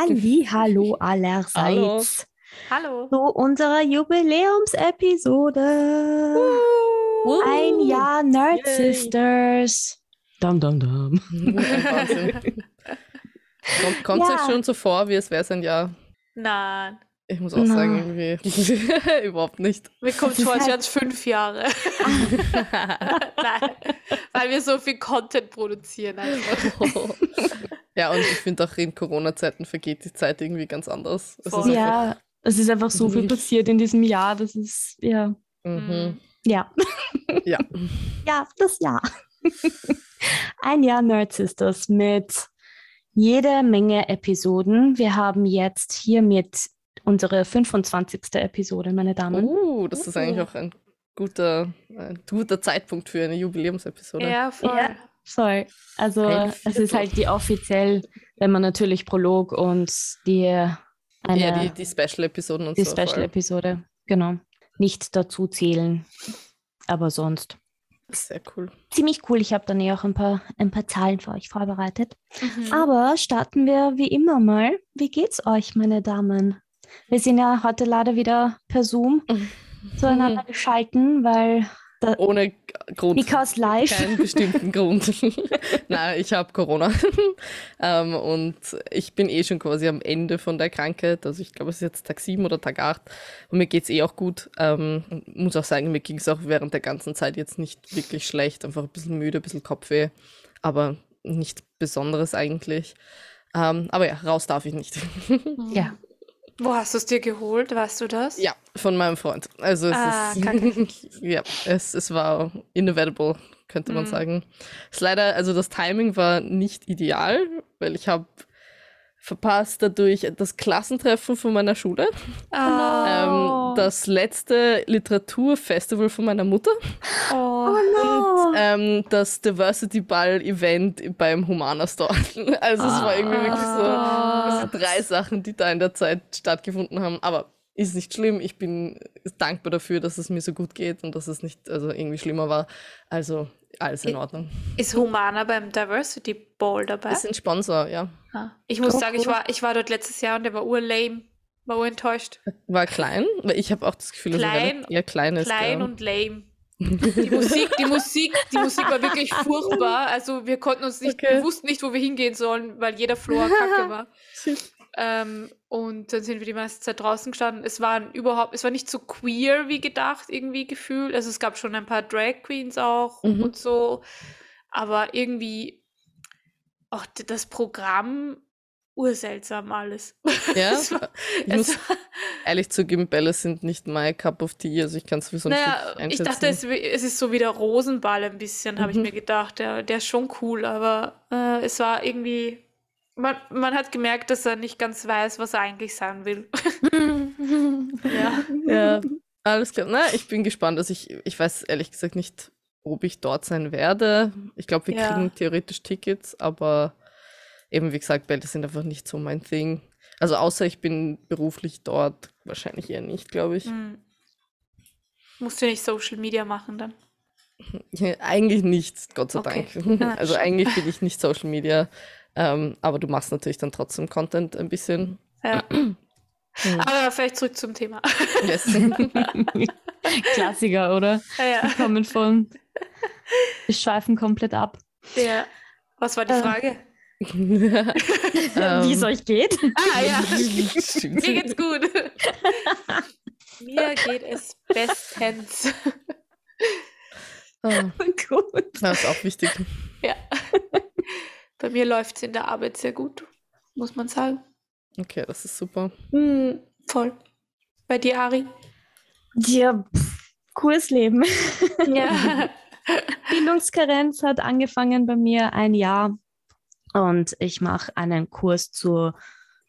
Ali, hallo allerseits. Hallo. Zu unserer Jubiläumsepisode. Uh, Ein Jahr Nerd Yay. Sisters. Dum, dum, dum. Wahnsinn. Kommt, kommt Ja. euch schon so vor, wie es wäre es ein Jahr? Nein. Ich muss auch Na. sagen, irgendwie überhaupt nicht. Mir kommt vor, als wären es fünf Jahre. Nein. Weil wir so viel Content produzieren. Einfach. Ja, und ich finde auch in Corona-Zeiten vergeht die Zeit irgendwie ganz anders. Es ist Ja, es ist einfach so viel Mhm. passiert in diesem Jahr. Das ist, ja. Mhm. Ja. Ja. Ja, das Jahr. Ein Jahr Nerd Sisters mit jede Menge Episoden. Wir haben jetzt hiermit unsere 25. Episode, meine Damen. Uh, das ist eigentlich Uh. auch ein guter, ein guter Zeitpunkt für eine Jubiläumsepisode. Ja, voll. Ja. Voll. Also es ist halt die offiziell, wenn man natürlich Prolog und die eine Ja, die, die Special-Episoden und die so. voll. Special-Episode, genau, nicht dazu zählen. Aber sonst Sehr cool. ziemlich cool. Ich habe dann eh auch ein paar, ein paar Zahlen für euch vorbereitet. Mhm. Aber starten wir wie immer mal. Wie geht's euch, meine Damen? Wir sind ja heute leider wieder per Zoom zueinander geschalten, weil da, Ohne Grund. because live. Keinen bestimmten Grund. Nein, ich habe Corona. ähm, und ich bin eh schon quasi am Ende von der Krankheit. Also ich glaube, es ist jetzt Tag 7 oder Tag 8. Und mir geht's eh auch gut. Ähm, muss auch sagen, mir ging es auch während der ganzen Zeit jetzt nicht wirklich schlecht. Einfach ein bisschen müde, ein bisschen Kopfweh. Aber nicht Besonderes eigentlich. Ähm, aber ja, raus darf ich nicht. Ja. Wo hast du es dir geholt? Weißt du das? ja, von meinem Freund. Also es Ah, ist. ja, es, es war inevitable, könnte man Mhm. sagen. Es leider, also das Timing war nicht ideal, weil ich habe verpasst dadurch das Klassentreffen von meiner Schule, Ah, Oh. ähm, das letzte Literaturfestival von meiner Mutter oh. no. ähm, das Diversity Ball Event beim Humana Store. Also es war irgendwie wirklich so Ah. also drei Sachen, die da in der Zeit stattgefunden haben. Aber ist nicht schlimm. Ich bin dankbar dafür, dass es mir so gut geht und dass es nicht also irgendwie schlimmer war. Also alles in Ordnung. Ist Humana beim Diversity Bowl dabei? Wir sind Sponsor, ja. Ah. Ich muss Oh, sagen, ich war, ich war dort letztes Jahr und der war urlame. War urenttäuscht. War klein, weil ich habe auch das Gefühl, dass er Klein- eher klein ist. Klein ja. und lame. Die Musik, die Musik, die Musik war wirklich furchtbar. Also wir konnten uns nicht, Okay. wir wussten nicht, wo wir hingehen sollen, weil jeder Floor kacke war. Ähm, und dann sind wir die meiste Zeit draußen gestanden. Es war überhaupt, es war nicht so queer wie gedacht, irgendwie gefühlt. Also es gab schon ein paar Drag Queens auch Mhm. und so. Aber irgendwie auch das Programm urseltsam alles. Ja, es war, ich es muss war, ehrlich zugeben, Bälle sind nicht my cup of tea. Also ich kann sowieso nicht naja, wirklich ich einschätzen. dachte, es, es ist so wie der Rosenball ein bisschen, habe ich Mhm. mir gedacht. Der, der ist schon cool, aber äh, es war irgendwie. Man, man hat gemerkt, dass er nicht ganz weiß, was er eigentlich sein will. ja. Ja, alles klar. Na, ich bin gespannt. Also ich, ich weiß ehrlich gesagt nicht, ob ich dort sein werde. Ich glaube, wir Ja. kriegen theoretisch Tickets, aber eben wie gesagt, Bälle sind einfach nicht so mein Ding. Also außer ich bin beruflich dort, wahrscheinlich eher nicht, glaube ich. Hm. Musst du nicht Social Media machen dann? Ja, eigentlich nicht, Gott sei Okay. Dank. Ah, Also eigentlich bin ich nicht Social Media, ähm, aber du machst natürlich dann trotzdem Content ein bisschen. Ja. Hm. Aber vielleicht zurück zum Thema. Yes. Klassiker, oder? ja, ja. Wir kommen von. Wir schweifen komplett ab. ja. Was war die Äh, Frage? Wie es Ähm, euch geht? Ah ja, mir geht's gut. mir geht es bestens. Ah, Gut. Das ist auch wichtig. Ja. Bei mir läuft es in der Arbeit sehr gut, muss man sagen. Okay, das ist super. Hm, voll. Bei dir, Ari? Ja, pff, cooles Leben. Ja. Bildungskarenz hat angefangen bei mir ein Jahr und ich mache einen Kurs zu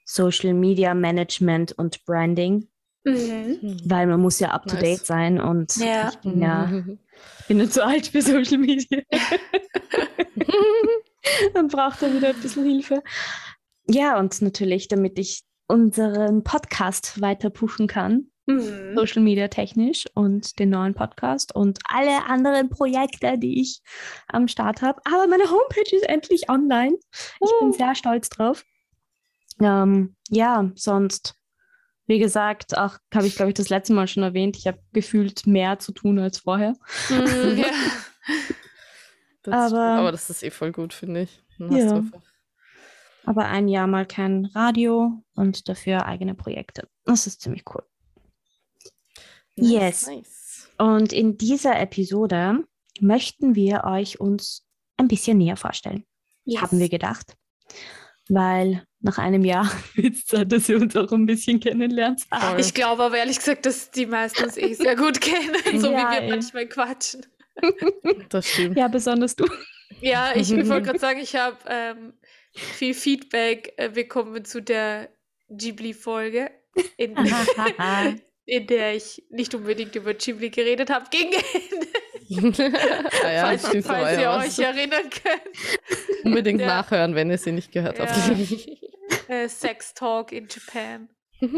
Social Media Management und Branding, mhm. weil man muss ja up to Nice. date sein und Ja. ich bin ja bin ja zu alt für Social Media. Dann braucht er wieder ein bisschen Hilfe. Ja, und natürlich, damit ich unseren Podcast weiter pushen kann, Mhm. Social Media technisch und den neuen Podcast und alle anderen Projekte, die ich am Start habe. Aber meine Homepage ist endlich online. Ich bin Uh. sehr stolz drauf. Ähm, ja, sonst, wie gesagt, auch habe ich, glaube ich, das letzte Mal schon erwähnt, ich habe gefühlt mehr zu tun als vorher. Mm, ja. Das Aber- aber, aber das ist eh voll gut, finde ich. Ja. Aber ein Jahr mal kein Radio und dafür eigene Projekte. Das ist ziemlich cool. Yes. Nice. Und in dieser Episode möchten wir euch uns ein bisschen näher vorstellen. Haben wir gedacht. Weil nach einem Jahr wird es Zeit, dass ihr uns auch ein bisschen kennenlernt. Ich glaube aber ehrlich gesagt, dass die meisten uns eh sehr gut kennen, so Ja, wie wir eh. manchmal quatschen. Das stimmt. Ja, besonders du. Ja, ich wollte gerade sagen, ich habe ähm, viel Feedback äh, bekommen zu der Ghibli-Folge, in, in der ich nicht unbedingt über Ghibli geredet habe, gegen Ende, ah, ja, falls, stimmt, falls ihr ja euch was. erinnern könnt. Unbedingt Ja. nachhören, wenn ihr sie nicht gehört habt. Äh, Sex Talk in Japan. Der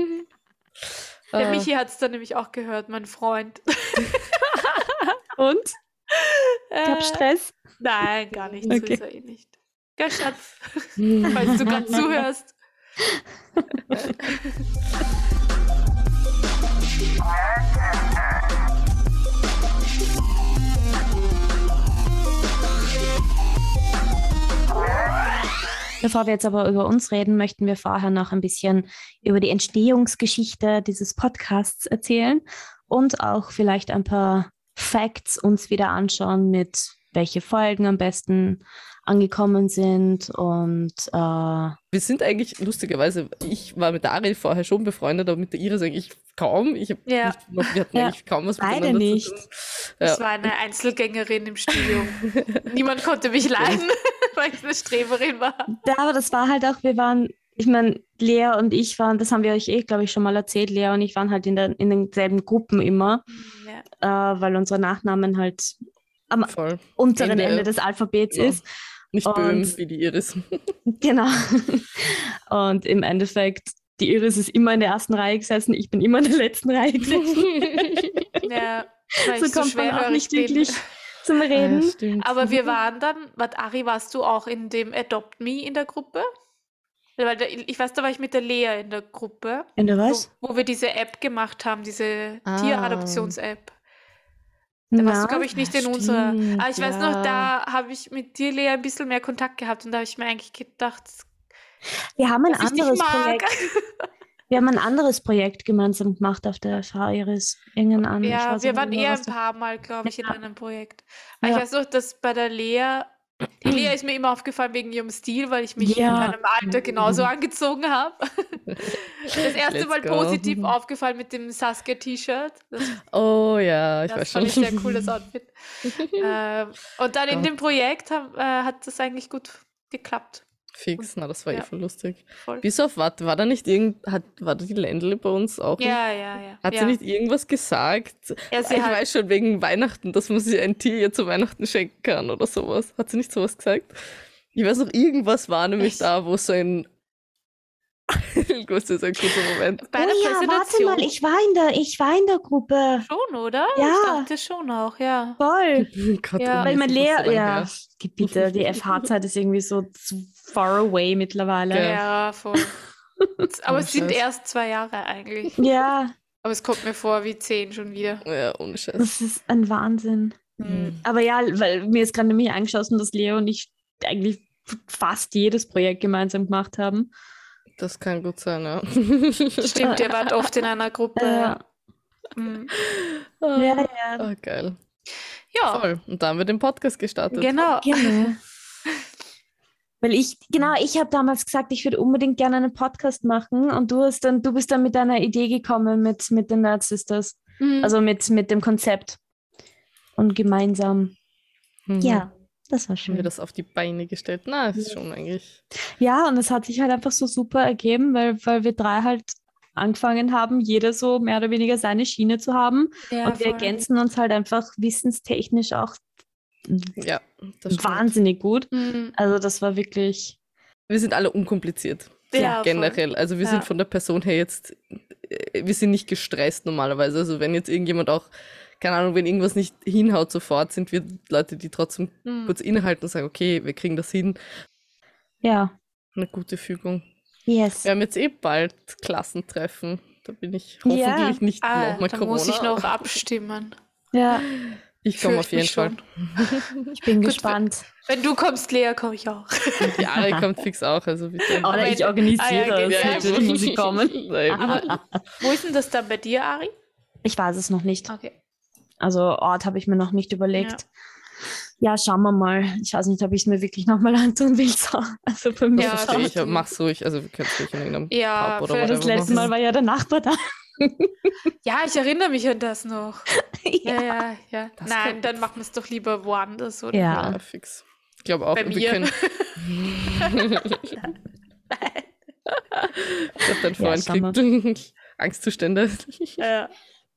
Ah, Michi hat es dann nämlich auch gehört, mein Freund. Und? Äh, Gab Stress? Nein, gar nicht. Okay. So ist er eh nicht. Gell, Schatz? Falls du gerade zuhörst. Bevor wir jetzt aber über uns reden, möchten wir vorher noch ein bisschen über die Entstehungsgeschichte dieses Podcasts erzählen und auch vielleicht ein paar Facts uns wieder anschauen, mit welche Folgen am besten angekommen sind und äh, Wir sind eigentlich, lustigerweise, ich war mit der Ari vorher schon befreundet, aber mit der Iris eigentlich kaum. Ich Ja. nicht, noch, wir hatten Ja, eigentlich kaum was beide miteinander nicht. zu tun. Das Ja. war eine Einzelgängerin im Studium. Niemand konnte mich leiden, weil ich eine Streberin war. Ja, aber das war halt auch, wir waren, ich meine, Lea und ich waren, das haben wir euch eh, glaube ich, schon mal erzählt, Lea und ich waren halt in, der, in denselben Gruppen immer, Ja. äh, weil unsere Nachnamen halt am Voll. unteren Ende. Ende des Alphabets Ja. ist. Nicht Und- böhm wie die Iris. Genau. Und im Endeffekt, die Iris ist immer in der ersten Reihe gesessen, ich bin immer in der letzten Reihe gesessen. Ja, so ich so kommt man auch nicht bin. wirklich zum Reden. Ja. Aber wir waren dann, warte, Ari, warst du auch in dem Adopt Me in der Gruppe? Weil da, ich weiß, da war ich mit der Lea in der Gruppe, In der wo, was? wo wir diese App gemacht haben, diese Ah. Tieradoptions-App. Da warst du, glaube ich, nicht in unserer. Aber ich weiß ja. noch, da habe ich mit dir, Lea, ein bisschen mehr Kontakt gehabt und da habe ich mir eigentlich gedacht, wir haben ein ich anderes. Projekt. Wir haben ein anderes Projekt gemeinsam gemacht auf der FH Iris. Irgendein anderes. ich Ja, weiß wir waren mehr, eher ein paar Mal, glaube ich, in Ja. einem Projekt. Aber Ja. ich weiß noch, dass bei der Lea, die Lea ist mir immer aufgefallen wegen ihrem Stil, weil ich mich Ja. in meinem Alter genauso angezogen habe. Das erste Let's Mal go. positiv aufgefallen mit dem Saskia-T-Shirt. Das, Oh ja, ich das weiß fand schon. ich sehr cool, das Outfit. ähm, und dann in dem Projekt haben, äh, hat das eigentlich gut geklappt. Fix, na, das war Ja. eh voll lustig. Voll. Bis auf, warte, war da nicht irgend, hat, war da die Ländle bei uns auch? Ja, ja, ja. Hat ja. sie nicht irgendwas gesagt? Ja, sie ich hat- weiß schon, wegen Weihnachten, dass man sie ein Tier zu Weihnachten schenken kann oder sowas. Hat sie nicht sowas gesagt? Ich weiß noch, irgendwas war nämlich Echt? da, wo so ein. Kurz, das ist ein kurzer Moment. Bei der oh ja, warte Präsentation mal, ich war in der, ich war in der Gruppe. schon, oder? Ja. Ich dachte schon auch, ja. Voll. Gott, Ja. Weil mein das ist Lehr, so ja, bitte, die FH-Zeit ist irgendwie so far away mittlerweile. Ja, voll. Aber es sind erst zwei Jahre eigentlich. Ja, Aber es kommt mir vor wie zehn schon wieder. Ja, ohne Scheiß. das ist ein Wahnsinn. Mhm. Aber ja, weil mir ist gerade nämlich angeschossen, dass Leo und ich eigentlich fast jedes Projekt gemeinsam gemacht haben. Das kann gut sein, ja. Stimmt, ihr wart oft in einer Gruppe. Ja. Mhm. Ja, ja. Ah, geil. Ja, Voll. Und da haben wir den Podcast gestartet. genau. Genau. Weil ich, genau, ich habe damals gesagt, ich würde unbedingt gerne einen Podcast machen und du hast dann, du bist dann mit deiner Idee gekommen mit, mit den Nerd Sisters, Mhm. also mit, mit dem Konzept. Und gemeinsam. Mhm. Ja, das war Haben wir schön. das auf die Beine gestellt? Na, es ist schon eigentlich. Ja, und es hat sich halt einfach so super ergeben, weil, weil wir drei halt angefangen haben, jeder so mehr oder weniger seine Schiene zu haben. ja, und wir voll. ergänzen uns halt einfach wissenstechnisch auch Ja, wahnsinnig gut. Mhm. Also das war wirklich, Wir sind alle unkompliziert. Ja, voll. generell. Also wir Ja. sind von der Person her jetzt, äh, wir sind nicht gestresst normalerweise. Also wenn jetzt irgendjemand auch, keine Ahnung, wenn irgendwas nicht hinhaut sofort, sind wir Leute, die trotzdem Mhm. kurz innehalten und sagen, okay, wir kriegen das hin. ja, Eine gute Fügung. Yes. Wir haben jetzt eh bald Klassentreffen. Da bin ich hoffentlich Ja. nicht Ah, nochmal da Corona. muss ich noch abstimmen. Ja, Ich komme auf jeden Fall. ich bin Gut, gespannt. Wenn du kommst, Lea, komme ich auch. Die Ari kommt fix auch, also bitte. Oder Aber- ich organisiere Ah, ja, das. ja, Natürlich muss ich kommen. Aber wo ist denn das dann bei dir, Ari? Ich weiß es noch nicht. Okay. Also Ort habe ich mir noch nicht überlegt. Ja. schauen wir mal. Ich weiß nicht, ob ich es mir wirklich nochmal antun will. So. Also für mich Ja, verstehe es- ich, mach's ruhig. Also wir können es ruhig in irgendeinem Ja, Pub oder das letzte. Mal war ja der Nachbar da. Ja, ich erinnere mich an das noch. Ja, ja. ja, ja. Das Nein, dann machen wir es doch lieber woanders, oder? Ja. Ja, fix. Ich glaube auch, Bei wir mir. können. ich glaube, dein Freund schauen kriegt Angstzustände. Ja.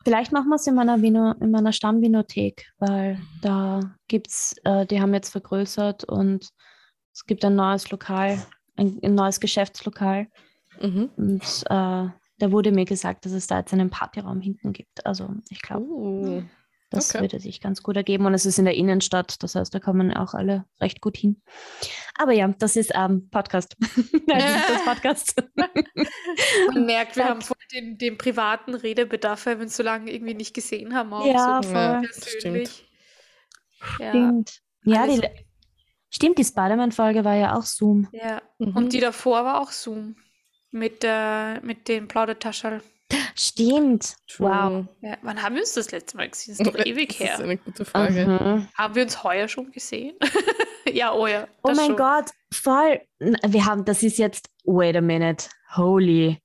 Vielleicht machen wir es in meiner, Vino, in meiner Stammvinothek, weil da gibt's, äh, die haben jetzt vergrößert und es gibt ein neues Lokal, ein, ein neues Geschäftslokal. Mhm. Und äh, da wurde mir gesagt, dass es da jetzt einen Partyraum hinten gibt. Also ich glaube, Uh, das okay. würde sich ganz gut ergeben. Und es ist in der Innenstadt, das heißt, da kommen auch alle recht gut hin. Aber ja, das ist ähm, Podcast. Nein, das ist das Podcast. Man merkt, wir Sag- haben voll den, den privaten Redebedarf, weil wir uns so lange irgendwie nicht gesehen haben. Auch Ja, so voll. Persönlich. Ja, Stimmt. Ja, alles die, stimmt, die Spider-Man-Folge war ja auch Zoom. ja. Mhm. Und die davor war auch Zoom. Mit, äh, mit den Plaudertaschel. Stimmt. True. Wow. Ja, wann haben wir uns das letzte Mal gesehen? Das ist doch ewig Das ist her. eine gute Frage. Mhm. Haben wir uns heuer schon gesehen? ja, oh ja. Oh mein schon. Gott, voll. Wir haben, das ist jetzt, wait a minute, holy.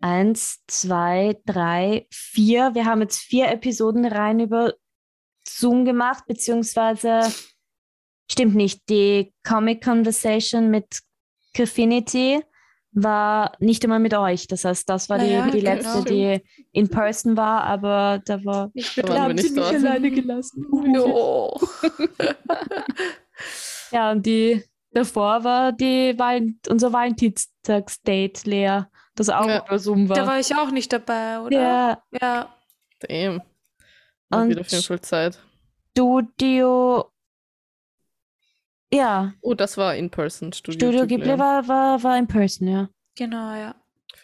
Eins, zwei, drei, vier. Wir haben jetzt vier Episoden rein über Zoom gemacht, beziehungsweise stimmt nicht. Die Comic Conversation mit Cafinity war nicht einmal mit euch. Das heißt, das war die, Naja, die genau. letzte, die in person war, aber da war. Ich Da bin haben nicht sie mich alleine gelassen. Jo. Ja, und die davor war die Val unser Valentinstagsdate, Lea, das auch Ja. über Zoom war. Da war ich auch nicht dabei, oder? ja, Ja. Damn. Und- wieder auf jeden Fall Zeit. Studio. Ja, Oh, das war in person. Studio, Studio Ghibli war, war, war in person, ja. Genau, ja.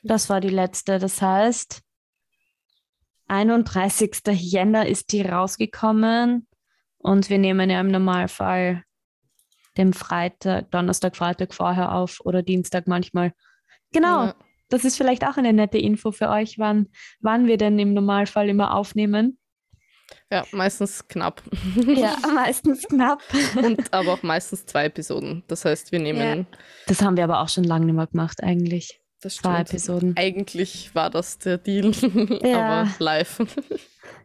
Das war die letzte. Das heißt, 31. Jänner ist die rausgekommen und wir nehmen ja im Normalfall den Freitag, Donnerstag, Freitag vorher auf oder Dienstag manchmal. Genau. Ja. Das ist vielleicht auch eine nette Info für euch, wann, wann wir denn im Normalfall immer aufnehmen. Ja, meistens knapp. Ja, meistens knapp. Und aber auch meistens zwei Episoden. Das heißt, wir nehmen Das haben wir aber auch schon lange nicht mehr gemacht, eigentlich. das Zwei stimmt. Episoden. Eigentlich war das der Deal, Ja. aber live.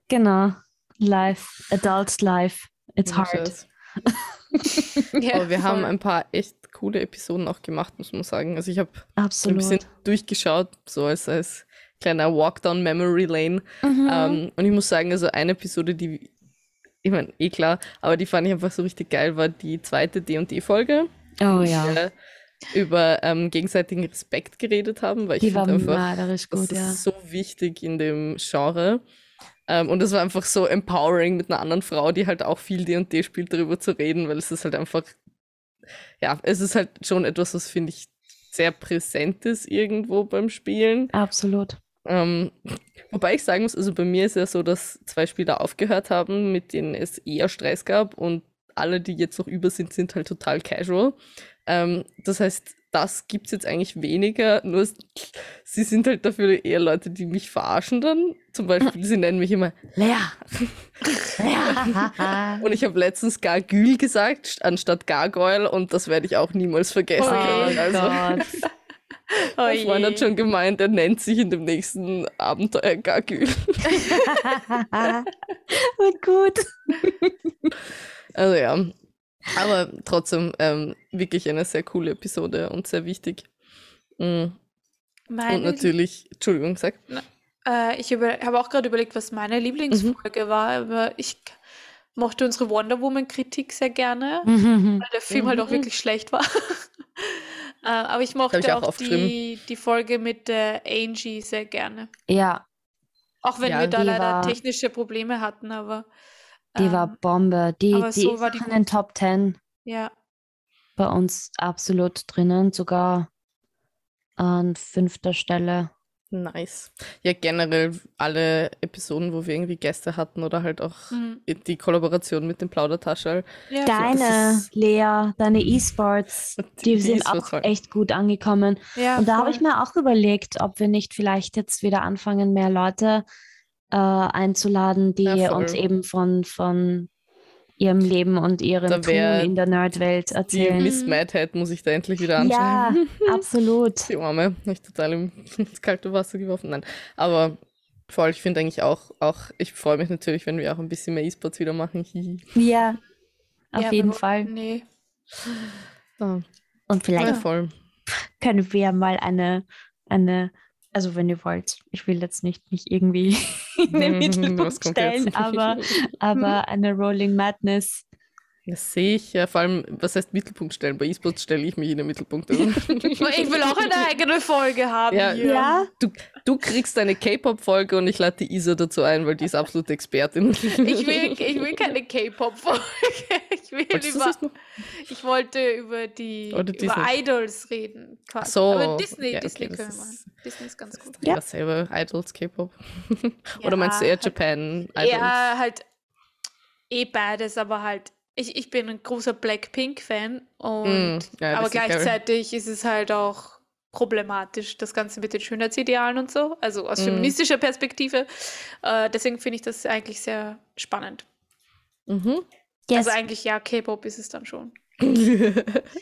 Genau. Live, Adult Life. It's Ja, hard. scheiß. ja aber wir haben voll. ein paar echt coole Episoden auch gemacht, muss man sagen. Also ich habe ein bisschen durchgeschaut, so als, als kleiner Walk down Memory Lane. Mhm. Ähm, und ich muss sagen, also eine Episode, die, ich meine, eh klar, aber die fand ich einfach so richtig geil, war die zweite D&D-Folge. oh wo ja. wir über ähm, gegenseitigen Respekt geredet haben, weil ich Die finde einfach, das gut, ist ja. so wichtig in dem Genre. Ähm, und es war einfach so empowering mit einer anderen Frau, die halt auch viel D&D spielt, darüber zu reden, weil es ist halt einfach, ja, es ist halt schon etwas, was finde ich sehr präsent ist irgendwo beim Spielen. Absolut. Ähm, wobei ich sagen muss, also bei mir ist ja so, dass zwei Spieler aufgehört haben, mit denen es eher Stress gab und alle, die jetzt noch über sind, sind halt total casual. Ähm, das heißt, das gibt es jetzt eigentlich weniger, nur sie sind halt dafür eher Leute, die mich verarschen dann. Zum Beispiel, sie nennen mich immer Lea. Lea. und ich habe letztens Gargül gesagt, st- anstatt Gargoyle und das werde ich auch niemals vergessen Oh können. Also. Oh mein Freund hat schon gemeint, er nennt sich in dem nächsten Abenteuer Gargül. Und gut. Also ja, aber trotzdem ähm, wirklich eine sehr coole Episode und sehr wichtig. Mm. Und natürlich, Entschuldigung, sag. äh, ich habe auch gerade überlegt, was meine Lieblingsfolge war, aber ich mochte unsere Wonder Woman-Kritik sehr gerne, Mhm. weil der Film halt auch Mhm. wirklich schlecht war. äh, aber ich mochte ich auch auch, die, die Folge mit äh, Angie sehr gerne. Ja, Auch wenn Ja, wir da die leider war- technische Probleme hatten, aber die ähm, war Bombe. Die, aber die so war die in den Top 10 ja. bei uns absolut drinnen. Sogar, an fünfter Stelle. Nice. Ja, generell alle Episoden, wo wir irgendwie Gäste hatten oder halt auch Mhm. die Kollaboration mit dem Plaudertaschel. Ja, Deine, Lea, deine E-Sports, die, Die sind E-Sports auch halt. echt gut angekommen. ja, Und da habe ich mir auch überlegt, ob wir nicht vielleicht jetzt wieder anfangen, mehr Leute äh, einzuladen, die Ja, uns eben von, von ihrem Leben und ihrem Tun in der Nerdwelt Die erzählen. Miss Madhead muss ich da endlich wieder anschauen. Ja, absolut. Die Arme, nicht total im, ins kalte Wasser geworfen. Nein, aber voll, ich finde eigentlich auch, auch, ich freue mich natürlich, wenn wir auch ein bisschen mehr E-Sports wieder machen. Ja, auf Ja, jeden Fall. Nee. Und vielleicht ja, können wir mal eine, eine, also wenn ihr wollt, ich will jetzt nicht mich irgendwie in den Mittelpunkt stellen, aber, aber eine Rolling Madness. Das sehe ich ja, vor allem, was heißt Mittelpunkt stellen? Bei E-Sports stelle ich mich in den Mittelpunkt. Ich will auch eine eigene Folge haben Ja, hier. Ja, du, du kriegst eine K-Pop-Folge und ich lade die Isa dazu ein, weil die ist absolute Expertin. Ich will, ich will keine K-Pop-Folge. Ich will über, ich wollte über die Oder über. Idols reden. Quasi. so, Aber Disney, ja, Disney okay, können wir machen. Disney ist ganz gut. Ja. Ja, selber Idols, K-Pop. Oder meinst du Ja, eher halt- Japan Idols? Ja, halt eh beides, aber halt, ich, ich bin ein großer Blackpink-Fan und Mm, ja, aber gleichzeitig ist es halt auch problematisch, das Ganze mit den Schönheitsidealen und so, also aus Mm. feministischer Perspektive. Äh, deswegen finde ich das eigentlich sehr spannend. Mhm. yes. Also eigentlich ja, K-Pop ist es dann schon.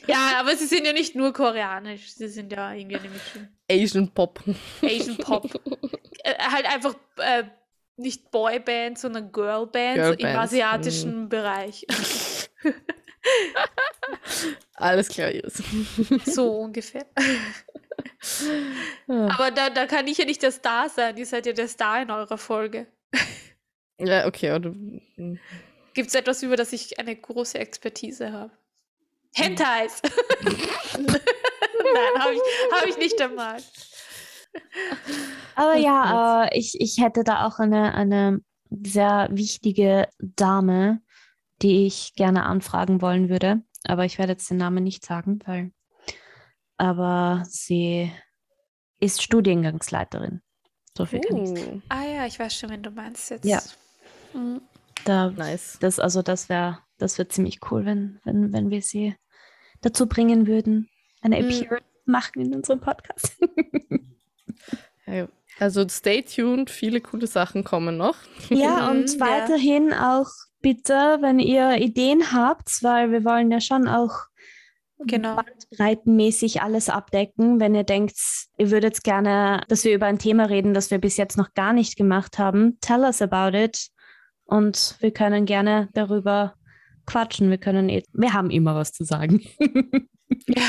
Ja, aber sie sind ja nicht nur koreanisch, sie sind ja irgendwie eine Mischung. Asian Pop. Asian Pop. äh, halt einfach äh, nicht Boyband, sondern Girlband im Girlbands, asiatischen Bereich. Alles klar, Iris. so ungefähr. Ja. Aber da, da kann ich ja nicht der Star sein. Ihr seid ja der Star in eurer Folge. Ja, okay. Oder, Gibt es etwas, über das ich eine große Expertise habe? Hentais! Nein, habe ich, hab ich nicht einmal. Aber Oh ja, äh, ich, ich hätte da auch eine, eine sehr wichtige Dame, die ich gerne anfragen wollen würde. Aber ich werde jetzt den Namen nicht sagen, weil. Aber sie ist Studiengangsleiterin. So viel kann ich sagen. Uh, Ah ja, ich weiß schon, wenn du meinst jetzt. Ja. Mhm. Da, nice. das, also das wäre das wär ziemlich cool, wenn, wenn, wenn wir sie dazu bringen würden, eine Mhm. Appearance zu machen in unserem Podcast. Ja, Also stay tuned, viele coole Sachen kommen noch. Ja, Mhm, und ja. weiterhin auch bitte, wenn ihr Ideen habt, weil wir wollen ja schon auch Genau. breitenmäßig alles abdecken. Wenn ihr denkt, ihr würdet gerne, dass wir über ein Thema reden, das wir bis jetzt noch gar nicht gemacht haben, tell us about it. Und wir können gerne darüber quatschen. Wir können, eh- wir haben immer was zu sagen.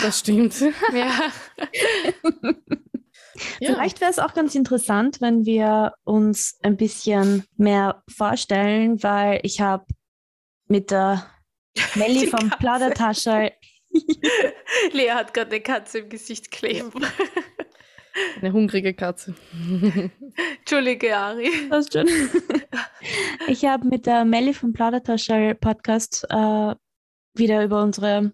Das stimmt. Ja. Ja. Vielleicht wäre es auch ganz interessant, wenn wir uns ein bisschen mehr vorstellen, weil ich habe mit der Melli vom. Plaudertasche Lea hat gerade eine Katze im Gesicht kleben. Eine hungrige Katze. Entschuldige, Ari. Passt schon. Ich habe mit der Melli vom Plaudertasche Podcast äh, wieder über unsere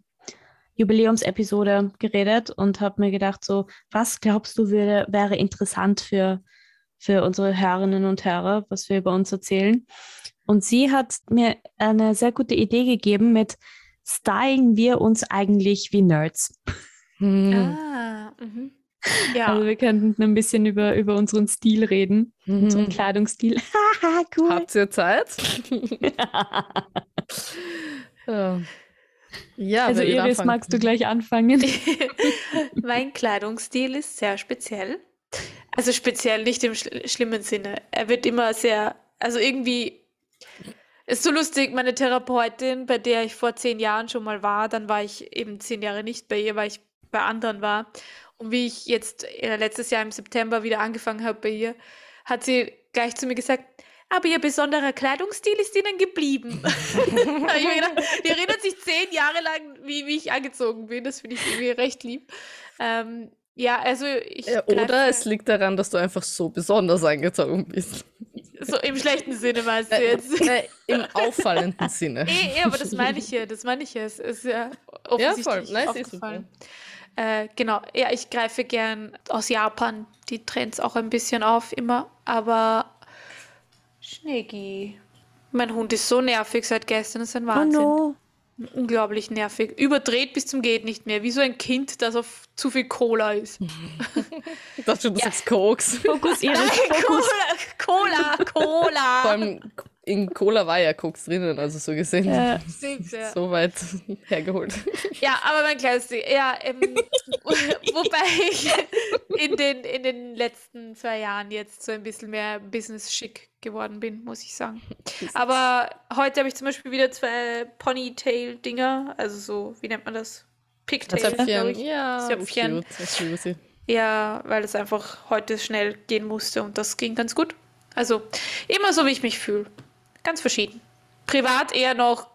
Jubiläumsepisode geredet und habe mir gedacht, so, was glaubst du würde, wäre interessant für, für unsere Hörerinnen und Hörer, was wir über uns erzählen? Und sie hat mir eine sehr gute Idee gegeben mit Stylen wir uns eigentlich wie Nerds. Hm. Ah, mhm. Ja. Also wir könnten ein bisschen über, über unseren Stil reden, unseren Mhm. Kleidungsstil. Haha, cool. Habt ihr Zeit? ja. ja, also wer will Iris, anfangen? magst du gleich anfangen? mein Kleidungsstil ist sehr speziell. Also speziell nicht im schl schlimmen Sinne. Er wird immer sehr, also irgendwie ist so lustig, meine Therapeutin, bei der ich vor zehn Jahren schon mal war, dann war ich eben zehn Jahre nicht bei ihr, weil ich bei anderen war. Und wie ich jetzt äh, letztes Jahr im September wieder angefangen habe bei ihr, hat sie gleich zu mir gesagt, aber ihr besonderer Kleidungsstil ist ihnen geblieben. die erinnert sich zehn Jahre lang, wie, wie ich angezogen bin. Das finde ich irgendwie recht lieb. Ähm, ja, also ich. Ja, greif- oder es liegt daran, dass du einfach so besonders angezogen bist. So im schlechten Sinne meinst du jetzt. Äh, Im auffallenden Sinne. Eh, eh, aber das meine ich ja, das meine ich ja. Es ist ja Ja, offensichtlich voll. Nein, ist aufgefallen. Äh, genau, ja, ich greife gern aus Japan die Trends auch ein bisschen auf, immer. Aber Schneggi. Mein Hund ist so nervig seit gestern, das ist ein Wahnsinn. Oh no. Unglaublich nervig. Überdreht bis zum Geht nicht mehr. Wie so ein Kind, das auf zu viel Cola ist. Ich dachte schon, du sagst Koks. Fokussieren. Fokus. Cola, Cola, Vor Cola. allem in Cola war ja Koks drinnen, also so gesehen. Ja. Ja. So weit hergeholt. Ja, aber mein kleines Ding. Ja, ähm, wobei ich in den, in den letzten zwei Jahren jetzt so ein bisschen mehr business-schick geworden bin, muss ich sagen. Aber heute habe ich zum Beispiel wieder zwei Ponytail-Dinger, also so, wie nennt man das? Pigtail. Ja, Zöpfchen. cute. Ja, weil es einfach heute schnell gehen musste und das ging ganz gut. Also immer so, wie ich mich fühle. Ganz verschieden. Privat eher noch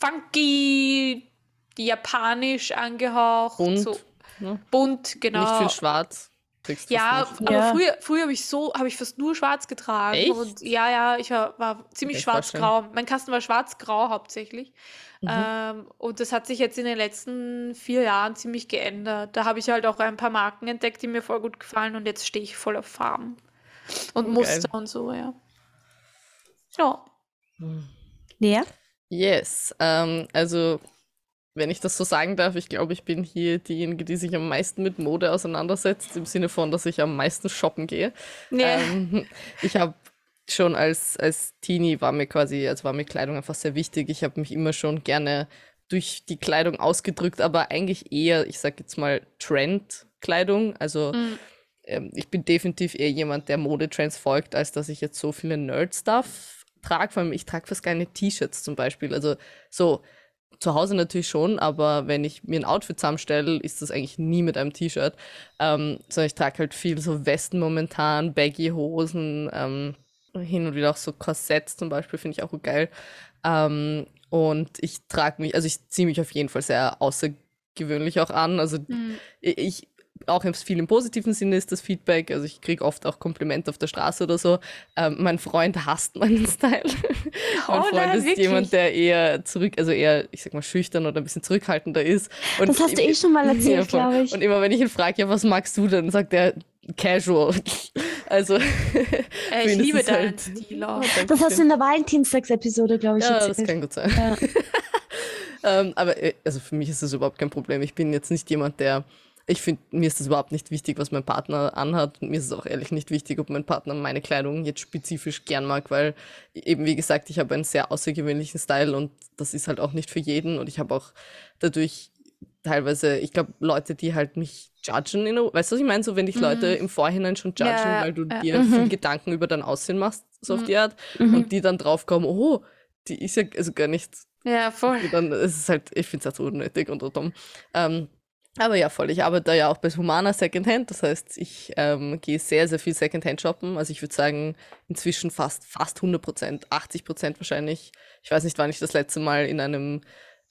funky, japanisch angehaucht. Bunt, So ne? bunt, genau. Nicht viel schwarz. Kriegst Ja, aber Ja. früher, früher habe ich so, habe ich fast nur schwarz getragen. Echt? Und ja, ja, ich war, war ziemlich ich schwarz-grau. Mein Kasten war schwarz-grau hauptsächlich. Mhm. Ähm, und das hat sich jetzt in den letzten vier Jahren ziemlich geändert. Da habe ich halt auch ein paar Marken entdeckt, die mir voll gut gefallen und jetzt stehe ich voll auf Farben. Und Geil. Muster und so, ja. Ja. Lea? Yes. Ähm, also, wenn ich das so sagen darf, ich glaube, ich bin hier diejenige, die sich am meisten mit Mode auseinandersetzt, im Sinne von, dass ich am meisten shoppen gehe. Nee. Ähm, ich habe schon als, als Teenie war mir quasi, also war mir Kleidung einfach sehr wichtig. Ich habe mich immer schon gerne durch die Kleidung ausgedrückt, aber eigentlich eher, ich sag jetzt mal, Trend-Kleidung. Also Mm. ähm, ich bin definitiv eher jemand, der Modetrends folgt, als dass ich jetzt so viele Nerd-Stuff trage. Vor allem, ich trage fast keine T-Shirts zum Beispiel. Also so zu Hause natürlich schon, aber wenn ich mir ein Outfit zusammenstelle, ist das eigentlich nie mit einem T-Shirt. Ähm, sondern ich trage halt viel so Westen momentan, Baggy-Hosen, ähm, hin und wieder auch so Korsetts zum Beispiel, finde ich auch gut geil. Ähm, und ich trage mich, also ich ziehe mich auf jeden Fall sehr außergewöhnlich auch an. Also Mm. ich, auch im viel im positiven Sinne ist das Feedback. Also ich kriege oft auch Komplimente auf der Straße oder so. Ähm, mein Freund hasst meinen Style. mein Oh Freund nein, ist wirklich? jemand, der eher zurück, also eher, ich sag mal, schüchtern oder ein bisschen zurückhaltender ist. Und Das hast du eh schon mal erzählt, glaube ich. Und immer wenn ich ihn frage, ja, was magst du denn, sagt er casual. Also Äh, ich liebe es deinen halt- Stil auch. Das hast du in der Valentinstags-Episode, glaube ich, Ja, das erzählt. kann gut sein. Ja. ähm, aber äh, also für mich ist das überhaupt kein Problem. Ich bin jetzt nicht jemand, der. Ich finde, mir ist das überhaupt nicht wichtig, was mein Partner anhat. Und mir ist es auch ehrlich nicht wichtig, ob mein Partner meine Kleidung jetzt spezifisch gern mag, weil eben, wie gesagt, ich habe einen sehr außergewöhnlichen Style und das ist halt auch nicht für jeden. Und ich habe auch dadurch teilweise, ich glaube, Leute, die halt mich judgen, in a, weißt du, was ich meine? So, wenn dich Leute im Vorhinein schon judgen, Ja, weil du ja. dir Mhm. viel Gedanken über dein Aussehen machst, so auf Mhm. die Art, Mhm. und die dann draufkommen, oh, die ist ja also gar nicht Ja, voll. dann ist es halt, ich finde es halt so unnötig und so dumm. Ähm, aber ja, voll. Ich arbeite da ja auch bei Humana Secondhand. Das heißt, ich ähm, gehe sehr, sehr viel Secondhand shoppen. Also ich würde sagen, inzwischen fast, fast 100 Prozent, 80 Prozent wahrscheinlich. Ich weiß nicht, wann ich das letzte Mal in einem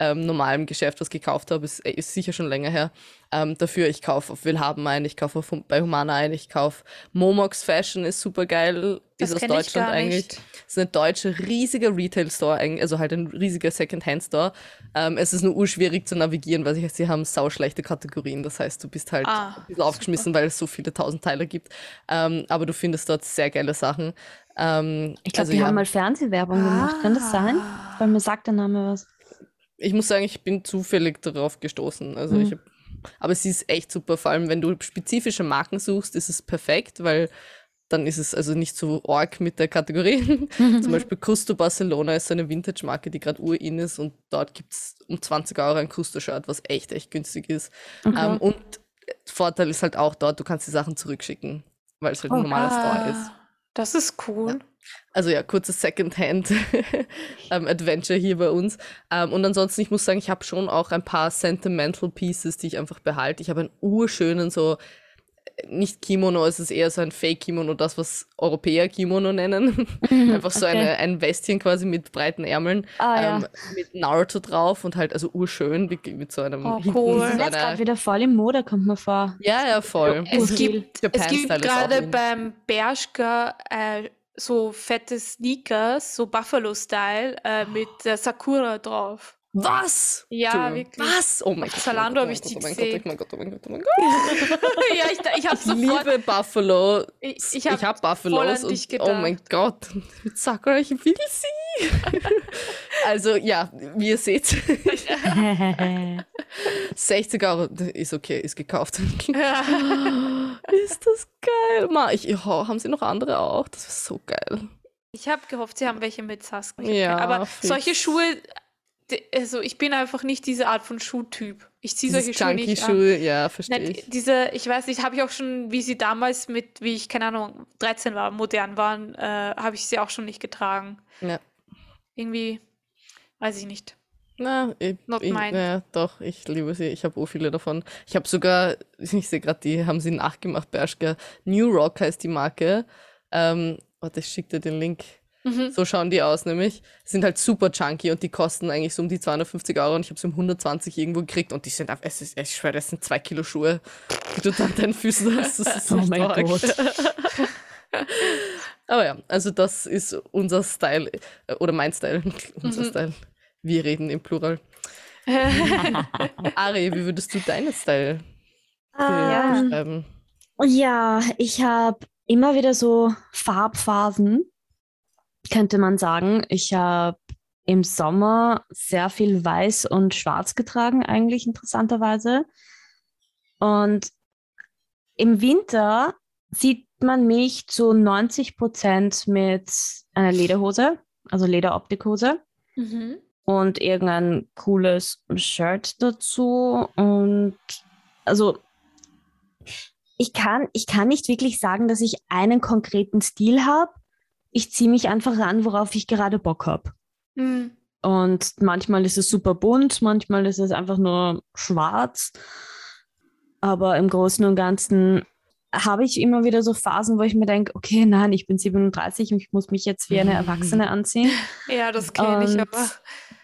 ähm, normalen Geschäft was gekauft habe. Ist, ist sicher schon länger her. Ähm, dafür, ich kaufe auf Willhaben ein, ich kaufe auf bei Humana ein, ich kaufe Momox Fashion, ist super geil. Das Ist aus Deutschland gar eigentlich. nicht. Es ist ein deutscher, riesiger Retail-Store, eigentlich, also halt ein riesiger Second-Hand-Store. Ähm, es ist nur urschwierig zu navigieren, weil sie, sie haben sauschlechte Kategorien. Das heißt, du bist halt Ah, ein bisschen aufgeschmissen, weil es so viele tausend Teile gibt. Ähm, aber du findest dort sehr geile Sachen. Ähm, Ich glaube, also die ja, haben mal Fernsehwerbung gemacht. Kann das sein? Ah. Weil mir sagt der Name was. Ich muss sagen, ich bin zufällig darauf gestoßen. Also Mhm. ich hab, aber sie ist echt super. Vor allem, wenn du spezifische Marken suchst, ist es perfekt, weil dann ist es also nicht so org mit der Kategorie. Zum Beispiel Custo Barcelona ist so eine Vintage-Marke, die gerade urin ist und dort gibt es um 20 Euro ein Custo-Shirt, was echt, echt günstig ist. Mhm. Ähm, und Vorteil ist halt auch dort, du kannst die Sachen zurückschicken, weil es halt ein Oh, normaler Store ist. Ah, das ist cool. Also ja, kurzes Secondhand-Adventure hier bei uns. Ähm, und ansonsten, ich muss sagen, ich habe schon auch ein paar Sentimental Pieces, die ich einfach behalte. Ich habe einen urschönen, so äh, nicht Kimono, es ist eher so ein Fake-Kimono, das, was Europäer Kimono nennen. einfach so okay. eine, ein Westchen quasi mit breiten Ärmeln, Ah, ja. ähm, mit Naruto drauf und halt also urschön, mit, mit so einem Oh, hinten cool. so jetzt gerade wieder voll im Mode, kommt mir vor. Ja, ja, voll. Es gibt, es gibt gerade beim Bershka äh, so fette Sneakers, so Buffalo-Style, äh, mit der Sakura drauf. Was? Ja, Entschuldigung. wirklich. Was? Oh mein Gott. Zalando oh hab mein ich die oh mein gesehen. Gott, oh mein Gott, oh mein Gott, oh mein Gott. ja, ich, ich habe Ich sofort. liebe Buffalo. Ich, Ich, habe hab Buffalos und dich oh mein Gott, mit Sakura, ich will sie. also ja, wie ihr seht, 60 Euro ist okay, ist gekauft. Ist das geil. Ma, ich, oh, haben sie noch andere auch? Das ist so geil. Ich habe gehofft, sie haben welche mit Saskia. Ja, Aber fix. solche Schuhe, also ich bin einfach nicht diese Art von Schuhtyp. Ich ziehe solche Schuhe nicht an. Junkie-Schuhe, ja, verstehe ich. diese, ich weiß nicht, habe ich auch schon, wie sie damals mit, wie ich, keine Ahnung, 13 war, modern waren, äh, habe ich sie auch schon nicht getragen. Ja. Irgendwie, weiß ich nicht. Na, ich, Not ich, mine. ja, doch, ich liebe sie. Ich habe auch viele davon. Ich habe sogar, ich sehe gerade, die haben sie nachgemacht bei Aschka. New Rock heißt die Marke. Ähm, warte, ich schicke dir den Link. Mhm. So schauen die aus, nämlich. Sind halt super chunky und die kosten eigentlich so um die 250 Euro und ich habe sie um 120 irgendwo gekriegt und die sind einfach, es ist, ich schwöre, das sind zwei Kilo Schuhe, die du da an deinen Füßen hast. Das ist Oh echt mein arg. Gott. Aber ja, also das ist unser Style, äh, oder mein Style, unser Mhm. Style. Wir reden im Plural. Ari, wie würdest du deinen Style Ähm, beschreiben? Ja, ich habe immer wieder so Farbphasen, könnte man sagen. Ich habe im Sommer sehr viel Weiß und Schwarz getragen, eigentlich interessanterweise. Und im Winter sieht man mich zu 90 Prozent mit einer Lederhose, also Lederoptikhose Mhm. Und irgendein cooles Shirt dazu. Und also ich kann, ich kann nicht wirklich sagen, dass ich einen konkreten Stil habe. Ich ziehe mich einfach an, worauf ich gerade Bock habe. Mhm. Und manchmal ist es super bunt, manchmal ist es einfach nur schwarz. Aber im Großen und Ganzen habe ich immer wieder so Phasen, wo ich mir denke, okay, nein, ich bin 37 und ich muss mich jetzt wie eine Erwachsene anziehen. Ja, das kenne ich aber.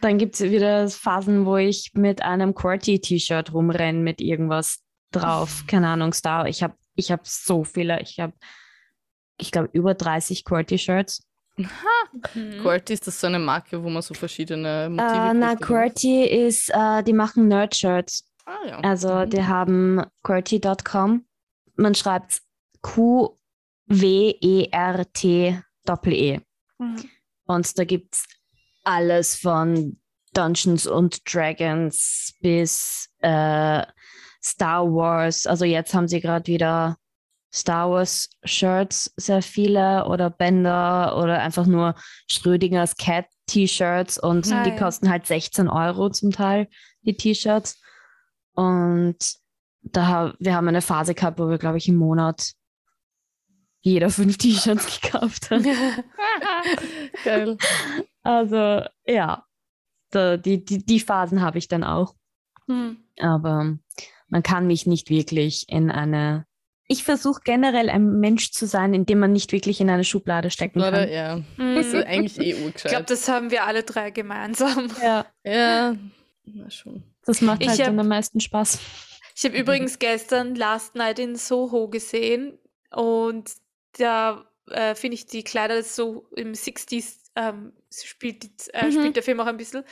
Dann gibt es wieder Phasen, wo ich mit einem QWERTY-T-Shirt rumrenne mit irgendwas drauf. Keine Ahnung, Star. Ich habe ich hab so viele. Ich habe, ich glaube, über 30 QWERTY-Shirts. Mhm. QWERTY, ist das so eine Marke, wo man so verschiedene Motive Äh, na, kriegt, oder was? QWERTY ist, äh, die machen Nerd-Shirts. Ah, ja. Also Mhm. die haben QWERTY.com. Man schreibt E Q-W-E-R-T-E. Mhm. Und da gibt es alles von Dungeons und Dragons bis äh, Star Wars. Also jetzt haben sie gerade wieder Star Wars Shirts, sehr viele oder Bänder oder einfach nur Schrödingers Cat T-Shirts und Ah, die kosten halt 16 Euro zum Teil, die T-Shirts. Und da, wir haben eine Phase gehabt, wo wir, glaube ich, im Monat jeder fünf T-Shirts gekauft hat. Geil. Also ja, da, die, die, die Phasen habe ich dann auch. Mhm. Aber man kann mich nicht wirklich in eine. Ich versuche generell ein Mensch zu sein, in dem man nicht wirklich in eine Schublade stecken Oder? kann. Ja. Mhm. Das ist eigentlich eh Ich urgescheit. glaube, das haben wir alle drei gemeinsam. Ja, ja, na schon. das macht Ich halt hab- dann am meisten Spaß. Ich habe übrigens gestern Last Night in Soho gesehen und da äh, finde ich die Kleider so im 60s ähm, spielt, die, äh, Mhm. spielt der Film auch ein bisschen.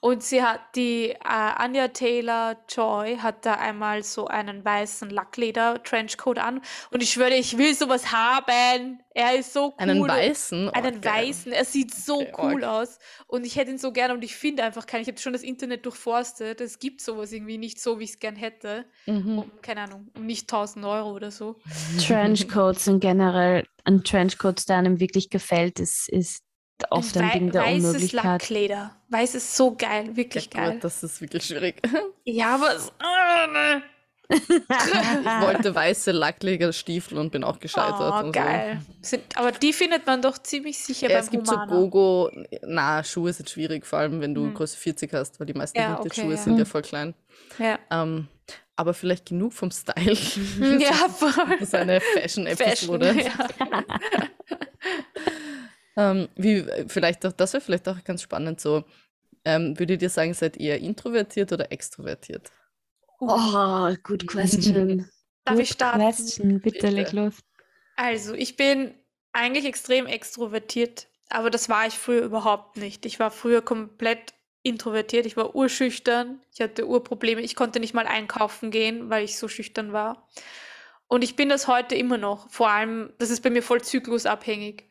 Und sie hat die äh, Anya Taylor Joy hat da einmal so einen weißen Lackleder-Trenchcoat an und ich schwöre, ich will sowas haben. Er ist so cool. Einen weißen? Oh, Einen geil. weißen, er sieht so Okay, cool arg. aus und ich hätte ihn so gerne und ich finde einfach keinen. Ich habe schon das Internet durchforstet. Es gibt sowas irgendwie nicht so, wie ich es gern hätte. Mhm. Um, keine Ahnung, um nicht 1000 Euro oder so. Trenchcoats und generell ein Trenchcoat, der einem wirklich gefällt, ist, ist oft ein wei- Ding der weißes Unmöglichkeit. Lackleder. Weiß ist so geil, wirklich Ja, geil. das ist wirklich schwierig. Ja, aber es. Ich wollte weiße Lacklegerstiefel und bin auch gescheitert. oh, und geil. Sind, aber die findet man doch ziemlich sicher So. Ja, beim es gibt Humana. so Gogo, na, Schuhe sind schwierig, vor allem wenn du Hm. Größe 40 hast, weil die meisten Ja, okay, ja. sind ja voll klein. Ja, Ähm, aber vielleicht genug vom Style. ja voll. Das ist eine Fashion, Fashion-Episode. ja. Ähm, wie, vielleicht auch, das wäre vielleicht auch ganz spannend so. Ähm, würdet ihr sagen, seid ihr introvertiert oder extrovertiert? Oh, good question. Darf good ich starten? Question. Bitte, Bitte. leg los. Also, ich bin eigentlich extrem extrovertiert, aber das war ich früher überhaupt nicht. Ich war früher komplett introvertiert, ich war urschüchtern, ich hatte Urprobleme, ich konnte nicht mal einkaufen gehen, weil ich so schüchtern war. Und ich bin das heute immer noch. Vor allem, das ist bei mir voll zyklusabhängig.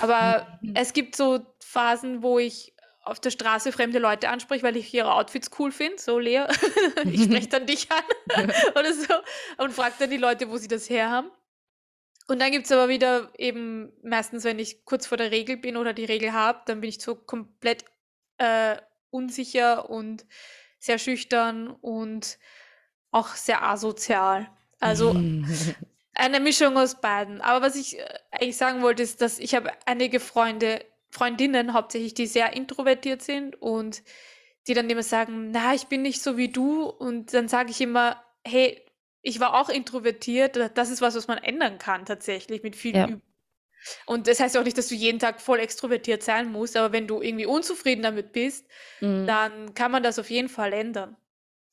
Aber mhm. es gibt so Phasen, wo ich auf der Straße fremde Leute anspreche, weil ich ihre Outfits cool finde. So, Lea, ich spreche dann dich an oder so und frage dann die Leute, wo sie das her haben. Und dann gibt es aber wieder eben meistens, wenn ich kurz vor der Regel bin oder die Regel habe, dann bin ich so komplett äh, unsicher und sehr schüchtern und auch sehr asozial. Also eine Mischung aus beiden. Aber was ich äh, eigentlich sagen wollte, ist, dass ich habe einige Freunde, Freundinnen hauptsächlich, die sehr introvertiert sind und die dann immer sagen, na, ich bin nicht so wie du. Und dann sage ich immer, hey, ich war auch introvertiert. Das ist was, was man ändern kann tatsächlich mit viel ja. Übung. Und das heißt auch nicht, dass du jeden Tag voll extrovertiert sein musst, aber wenn du irgendwie unzufrieden damit bist, mhm. dann kann man das auf jeden Fall ändern.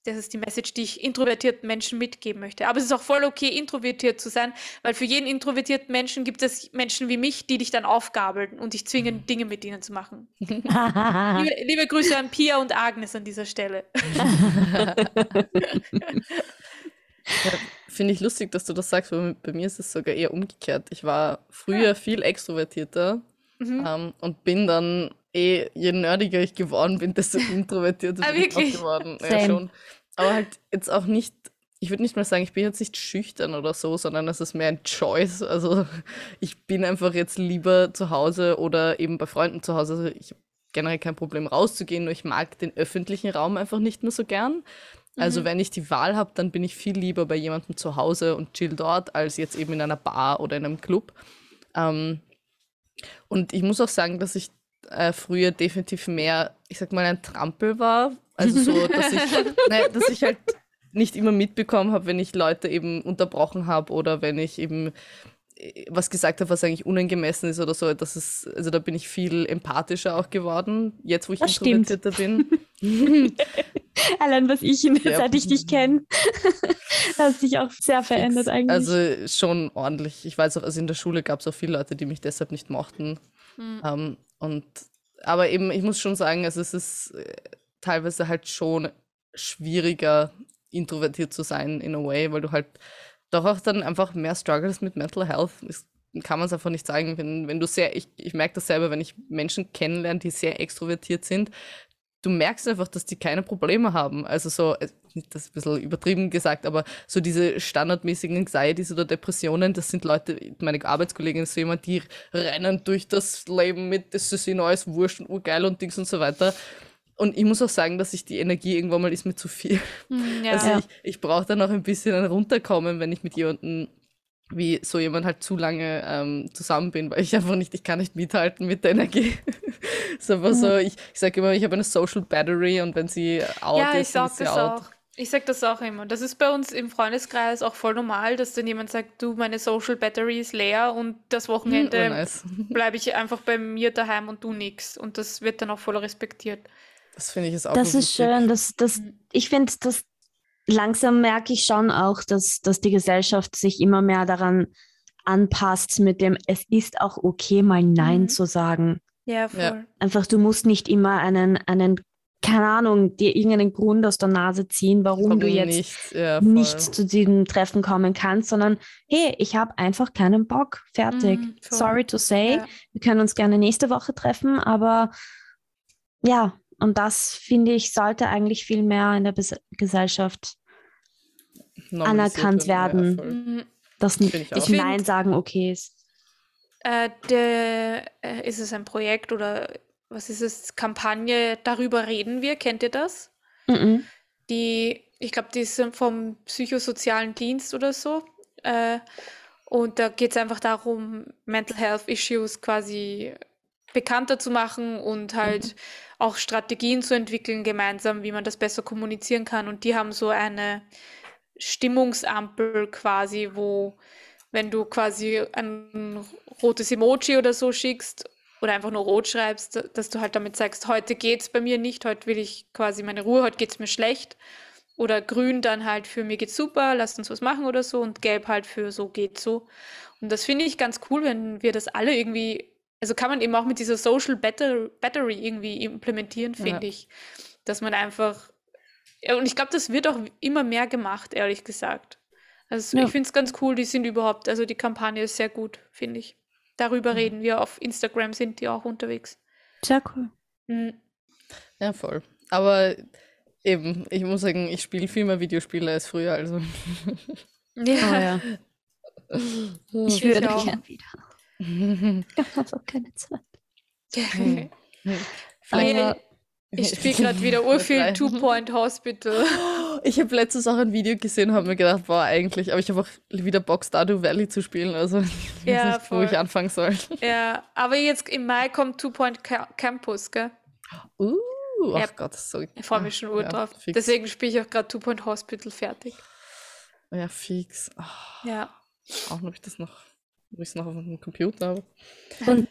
Das ist die Message, die ich introvertierten Menschen mitgeben möchte. Aber es ist auch voll okay, introvertiert zu sein, weil für jeden introvertierten Menschen gibt es Menschen wie mich, die dich dann aufgabeln und dich zwingen. Dinge mit ihnen zu machen. liebe, liebe, Grüße an Pia und Agnes an dieser Stelle. ja, Finde ich lustig, dass du das sagst, weil bei mir ist es sogar eher umgekehrt. Ich war früher ja. viel extrovertierter mhm. ähm, und bin dann eh, je nerdiger ich geworden bin, desto introvertierter ah, bin ich auch geworden. Ja, schon. Aber halt jetzt auch nicht, ich würde nicht mal sagen, ich bin jetzt nicht schüchtern oder so, sondern es ist mehr ein Choice. Also ich bin einfach jetzt lieber zu Hause oder eben bei Freunden zu Hause. Also ich habe generell kein Problem rauszugehen, nur ich mag den öffentlichen Raum einfach nicht mehr so gern. Also mhm. wenn ich die Wahl habe, dann bin ich viel lieber bei jemandem zu Hause und chill dort, als jetzt eben in einer Bar oder in einem Club. Ähm, und ich muss auch sagen, dass ich äh, früher definitiv mehr, ich sag mal, ein Trampel war. Also so, dass ich, ne, dass ich halt nicht immer mitbekommen habe, wenn ich Leute eben unterbrochen habe oder wenn ich eben äh, was gesagt habe, was eigentlich unangemessen ist oder so. Das ist, also da bin ich viel empathischer auch geworden, jetzt wo ich das introvertierter bin. Allein was ich, ja. seit ich dich kenne, hat sich auch sehr verändert eigentlich. Also schon ordentlich. Ich weiß auch, also in der Schule gab es auch viele Leute, die mich deshalb nicht mochten. Mhm. Um, und, aber eben, ich muss schon sagen, also es ist äh, teilweise halt schon schwieriger, introvertiert zu sein in a way, weil du halt doch auch dann einfach mehr struggles mit Mental Health. Das kann man es einfach nicht sagen. Wenn, wenn du sehr, ich, ich merke das selber, wenn ich Menschen kennenlerne, die sehr extrovertiert sind, du merkst einfach, dass die keine Probleme haben. Also so, äh, das ist ein bisschen übertrieben gesagt, aber so diese standardmäßigen Anxieties oder Depressionen, das sind Leute, meine Arbeitskollegin ist so jemand, die rennen durch das Leben mit, das ist ihnen alles wurscht und urgeil und Dings und so weiter. Und ich muss auch sagen, dass ich die Energie irgendwann mal ist mir zu viel. Hm, ja. Also ich, ich brauche dann auch ein bisschen ein Runterkommen, wenn ich mit jemandem wie so jemand halt zu lange ähm, zusammen bin, weil ich einfach nicht, ich kann nicht mithalten mit der Energie. ist einfach mhm. so, ich, ich sage immer, ich habe eine Social Battery und wenn sie out ja, ist, ich sag ist sie das out. Auch. Ich sage das auch immer. Das ist bei uns im Freundeskreis auch voll normal, dass dann jemand sagt, du, meine Social Battery ist leer und das Wochenende oh, nice. bleibe ich einfach bei mir daheim und du nix. Und das wird dann auch voll respektiert. Das finde ich ist auch Das ist schön. Das, das, mhm. ich finde, das langsam merke ich schon auch, dass, dass die Gesellschaft sich immer mehr daran anpasst mit dem, es ist auch okay, mal Nein mhm. zu sagen. Ja, voll. Ja. Einfach, du musst nicht immer einen, einen, keine Ahnung, dir irgendeinen Grund aus der Nase ziehen, warum, warum du jetzt nicht, ja, nicht, zu diesem Treffen kommen kannst, sondern hey, ich habe einfach keinen Bock. Fertig. Mhm, Sorry to say. Ja. Wir können uns gerne nächste Woche treffen, aber ja, und das, finde ich, sollte eigentlich viel mehr in der Bes Gesellschaft anerkannt werden, mhm. dass ich Nein sagen okay ist. Äh, der, äh, ist es ein Projekt oder was ist es? Kampagne Darüber reden wir, kennt ihr das? Mhm. Die, ich glaube, die sind vom psychosozialen Dienst oder so. Äh, und da geht es einfach darum, Mental Health Issues quasi bekannter zu machen und halt mhm. auch Strategien zu entwickeln gemeinsam, wie man das besser kommunizieren kann. Und die haben so eine Stimmungsampel quasi, wo wenn du quasi ein rotes Emoji oder so schickst oder einfach nur rot schreibst, dass du halt damit sagst, heute geht's bei mir nicht, heute will ich quasi meine Ruhe, heute geht's mir schlecht. Oder grün dann halt für mir geht's super, lasst uns was machen oder so und gelb halt für so geht so. Und das finde ich ganz cool, wenn wir das alle irgendwie also kann man eben auch mit dieser Social Batter Battery irgendwie implementieren, finde Ja. ich. Dass man einfach, ja, und ich glaube, das wird auch immer mehr gemacht, ehrlich gesagt. Also Ja. ich finde es ganz cool, die sind überhaupt, also die Kampagne ist sehr gut, finde ich. Darüber Mhm. reden wir auf Instagram, sind die auch unterwegs. Sehr cool. Mhm. Ja, voll. Aber eben, ich muss sagen, ich spiele viel mehr Videospiele als früher, also. Oh, ja. Ich würde auch. gern wieder. Ich habe einfach keine Zeit. Vielleicht- Aber ich spiele gerade wieder urviel Drei. Two-Point Hospital. Ich habe letztens auch ein Video gesehen und habe mir gedacht, boah, eigentlich, aber ich habe auch wieder Bock, Stardew Valley zu spielen, also ich weiß Ja, nicht, wo voll. ich anfangen soll. ja, aber jetzt im Mai kommt Two-Point Ca- Campus, gell? Uh, ach Ja. Gott, das ist so. Ich freue mich schon ur Ja, drauf. fix. Deswegen spiele ich auch gerade Two-Point Hospital fertig. Ja, fix. Ah, Ja. auch noch ich das noch, wo ich es noch auf dem Computer habe. Und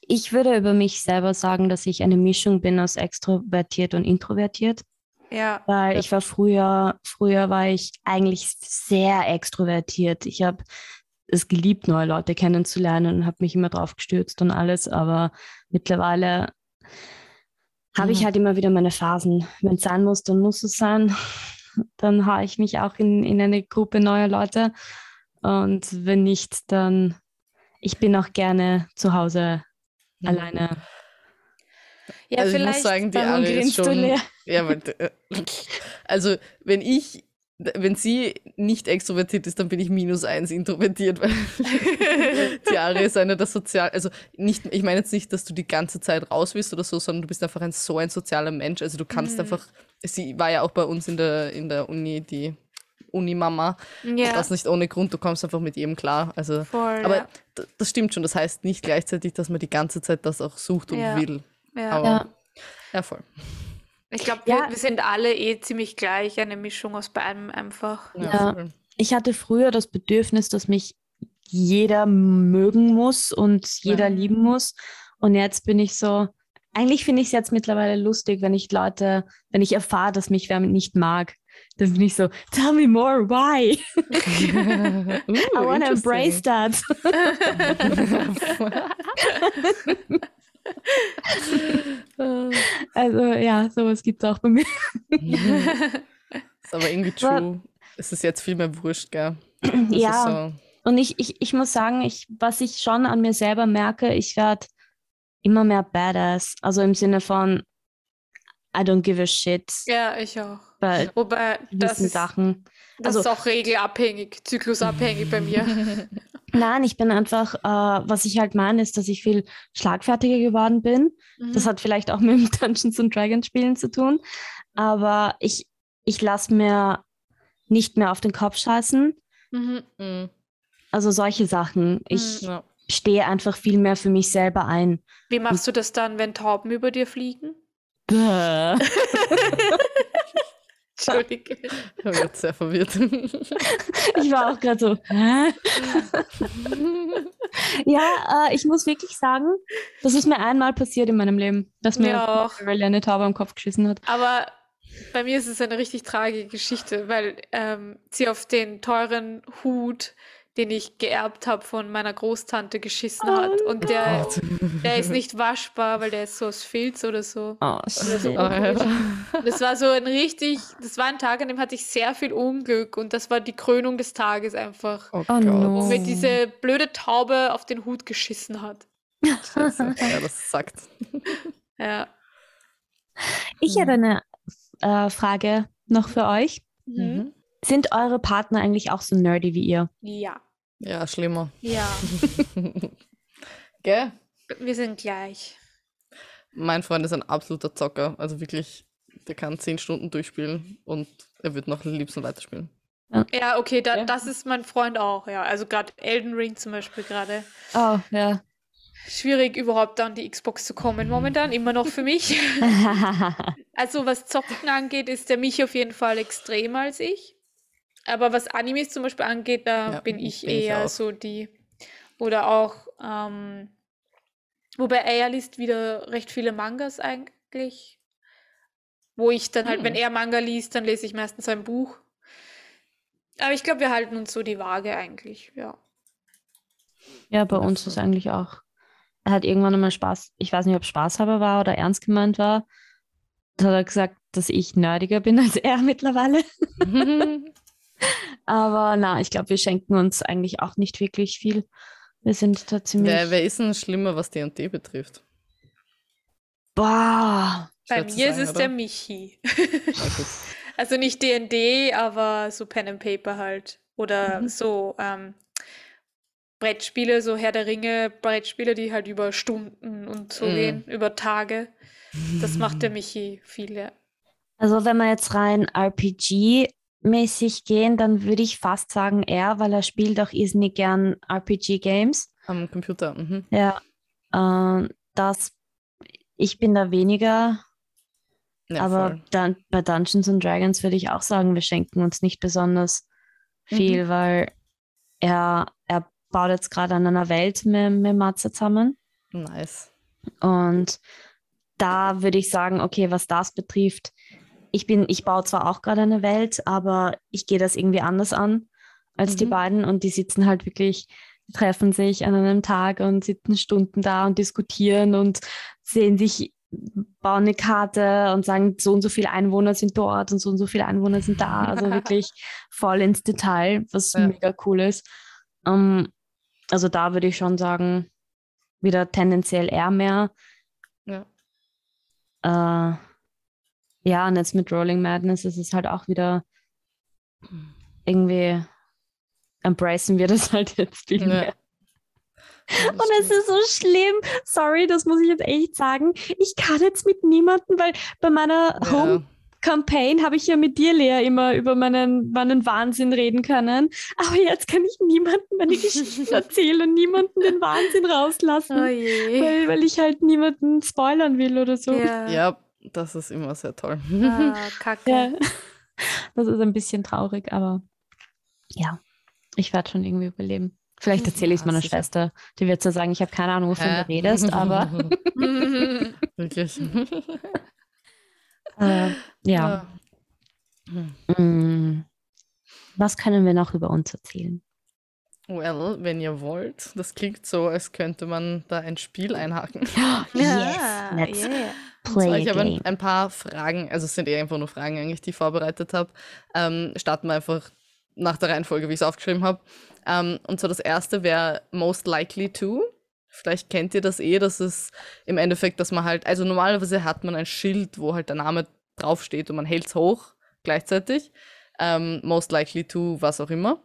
ich würde über mich selber sagen, dass ich eine Mischung bin aus extrovertiert und introvertiert, Ja. weil ich war früher, früher war ich eigentlich sehr extrovertiert. Ich habe es geliebt, neue Leute kennenzulernen und habe mich immer drauf gestürzt und alles, aber mittlerweile habe ich Mhm. halt immer wieder meine Phasen. Wenn es sein muss, dann muss es sein. Dann haue ich mich auch in, in eine Gruppe neuer Leute. Und wenn nicht, dann ich bin auch gerne zu Hause Mhm. alleine. Ja, also ich vielleicht. muss sagen, die Warum Ari ist schon. leer? Ja, weil, äh, also wenn ich, wenn sie nicht extrovertiert ist, dann bin ich minus eins introvertiert, weil die Ari ist eine der sozial, also nicht, ich meine jetzt nicht, dass du die ganze Zeit raus bist oder so, sondern du bist einfach ein so ein sozialer Mensch. Also du kannst Mhm. einfach, sie war ja auch bei uns in der, in der Uni, die Uni-Mama. ja, Das nicht ohne Grund, du kommst einfach mit jedem klar. Also, voll. aber ja. das stimmt schon. Das heißt nicht gleichzeitig, dass man die ganze Zeit das auch sucht und Ja. will. ja. Aber Ja. ja, voll. Ich glaube, Ja. wir, wir sind alle eh ziemlich gleich, eine Mischung aus beidem einfach. Ich hatte früher das Bedürfnis, dass mich jeder mögen muss und jeder Ja. lieben muss. Und jetzt bin ich so, eigentlich finde ich es jetzt mittlerweile lustig, wenn ich Leute, wenn ich erfahre, dass mich wer nicht mag. Dann bin ich so, tell me more, why? uh, I want to embrace that. Also ja, sowas gibt es auch bei mir. ist aber irgendwie true. Es ist jetzt viel mehr wurscht, gell? Das ja, so, und ich, ich, ich muss sagen, ich, was ich schon an mir selber merke, ich werde immer mehr badass. Also im Sinne von, I don't give a shit Ja, ich auch. Bei Wobei, das ist, Sachen. das also- ist auch regelabhängig, zyklusabhängig bei mir. Nein, ich bin einfach, äh, was ich halt meine, ist, dass ich viel schlagfertiger geworden bin. Das Mhm. hat vielleicht auch mit dem Dungeons and Dragons Spielen zu tun. Aber ich, ich lasse mir nicht mehr auf den Kopf scheißen. Mhm. Mm, Also solche Sachen. Ich ja. stehe einfach viel mehr für mich selber ein. Wie machst du das dann, wenn Tauben über dir fliegen? Entschuldige. Ich bin jetzt sehr verwirrt. Ich war auch gerade so. Hä? Ja, äh, ich muss wirklich sagen, das ist mir einmal passiert in meinem Leben, dass mir. Aurelie eine Taube am Kopf geschissen hat. Aber bei mir ist es eine richtig tragische Geschichte, weil ähm, sie auf den teuren Hut, den ich geerbt habe von meiner Großtante, geschissen Oh hat. Und der, Gott. der ist nicht waschbar, weil der ist so aus Filz oder so. Oh, so. shit. Ah, ja. Das war so ein richtig, das war ein Tag, an dem hatte ich sehr viel Unglück und das war die Krönung des Tages einfach. Oh, Oh Gott. no. Wo mir diese blöde Taube auf den Hut geschissen hat. Scheiße. Ja, das sagt. Ja. Ich hätte eine äh, Frage noch für euch. Mhm. Sind eure Partner eigentlich auch so nerdy wie ihr? Ja. Ja, schlimmer. Ja. Gell? Wir sind gleich. Mein Freund ist ein absoluter Zocker. Also wirklich, der kann zehn Stunden durchspielen und er wird noch liebsten weiterspielen. Ja, okay, da, Ja. das ist mein Freund auch, ja. Also gerade Elden Ring zum Beispiel gerade. Oh, ja. Schwierig überhaupt an die Xbox zu kommen momentan, immer noch für mich. Also was Zocken angeht, ist der mich auf jeden Fall extremer als ich. Aber was Animes zum Beispiel angeht, da Ja, bin ich bin ich eher auch. so die. Oder auch, ähm, wobei er liest wieder recht viele Mangas eigentlich. Wo ich dann halt, Hm. wenn er Manga liest, dann lese ich meistens ein Buch. Aber ich glaube, wir halten uns so die Waage eigentlich, ja. ja, bei uns ist eigentlich auch er hat irgendwann einmal Spaß, ich weiß nicht, ob Spaßhaber war oder ernst gemeint war, da hat er gesagt, dass ich nerdiger bin als er mittlerweile. Aber na, ich glaube, wir schenken uns eigentlich auch nicht wirklich viel. Wir sind da ziemlich. Wer, wer ist denn schlimmer, was D&D betrifft? Boah. Bei mir zu ist sagen, es oder? der Michi. Also nicht D&D, aber so Pen and Paper halt. Oder Mhm. so ähm, Brettspiele, so Herr der Ringe, Brettspiele, die halt über Stunden und so Mhm. gehen, über Tage. Das macht der Michi viel, ja. Also wenn wir jetzt rein RPG-mäßig gehen, dann würde ich fast sagen er, weil er spielt auch irrsinnig gern RPG-Games. Am Computer. Mhm. Ja, äh, das, ich bin da weniger, Ja, aber dann bei Dungeons and Dragons würde ich auch sagen, wir schenken uns nicht besonders viel, Mhm. weil er, er baut jetzt gerade an einer Welt mit, mit Matze zusammen. Nice. Und da würde ich sagen, okay, was das betrifft, ich bin, ich baue zwar auch gerade eine Welt, aber ich gehe das irgendwie anders an als die Mhm. beiden und die sitzen halt wirklich, die treffen sich an einem Tag und sitzen Stunden da und diskutieren und sehen sich, bauen eine Karte und sagen, so und so viele Einwohner sind dort und so und so viele Einwohner sind da. Also wirklich voll ins Detail, was Ja. mega cool ist. Ähm, also da würde ich schon sagen, wieder tendenziell eher mehr. Ja. Äh, ja, und jetzt mit Rolling Madness ist es halt auch wieder irgendwie embracen wir das halt jetzt viel Ja. mehr. Und es ist so schlimm. Sorry, das muss ich jetzt echt sagen. Ich kann jetzt mit niemandem, weil bei meiner Ja. Home Campaign habe ich ja mit dir, Lea, immer über meinen, meinen Wahnsinn reden können. Aber jetzt kann ich niemandem meine Geschichten erzählen und niemanden den Wahnsinn rauslassen, Oh je. weil, weil ich halt niemanden spoilern will oder so. Ja. ja, das ist immer sehr toll. Ah, kacke. Ja. Das ist ein bisschen traurig, aber ja, ich werde schon irgendwie überleben. Vielleicht erzähle ich es meiner sicher. Schwester. Die wird so sagen, ich habe keine Ahnung, wovon Hä? du redest, aber Wirklich. äh, ja. Mm. Was können wir noch über uns erzählen? Well, wenn ihr wollt, das klingt so, als könnte man da ein Spiel einhaken. yes, let's yeah. Und zwar, play ich a habe ein, paar Fragen, also es sind eh einfach nur Fragen eigentlich, die ich vorbereitet habe. Ähm, starten wir einfach nach der Reihenfolge, wie ich es aufgeschrieben habe. Ähm, und zwar das erste wäre most likely to. Vielleicht kennt ihr das eh, das ist im Endeffekt, dass man halt, also normalerweise hat man ein Schild, wo halt der Name draufsteht und man hält es hoch gleichzeitig. Ähm, most likely to, was auch immer.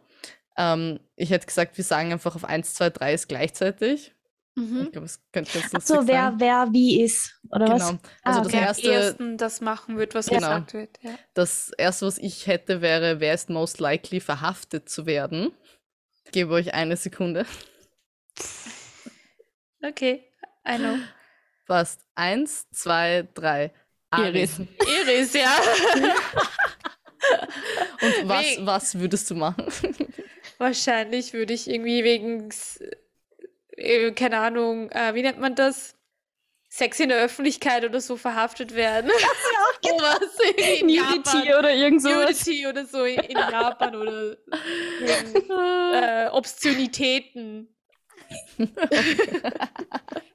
Ähm, ich hätte gesagt, wir sagen einfach auf 1, 2, 3 ist gleichzeitig. Mhm. Ich glaube, es könnte ganz Ach so, wer, sein. wer wie ist, oder was? Genau. Also Ah, das okay. Wer am erste, ersten das machen wird, was Genau. gesagt wird. Ja. Das erste, was ich hätte, wäre, wer ist most likely verhaftet zu werden? Ich gebe euch eine Sekunde. Okay, I know. Passt. Eins, zwei, drei. Iris. Iris, ja. Und was, was würdest du machen? Wahrscheinlich würde ich irgendwie wegen, äh, keine Ahnung, äh, wie nennt man das? Sex in der Öffentlichkeit oder so verhaftet werden. Ja, was? In Nudity Japan. oder irgend sowas. Nudity oder so in in Japan oder äh, Obszönitäten.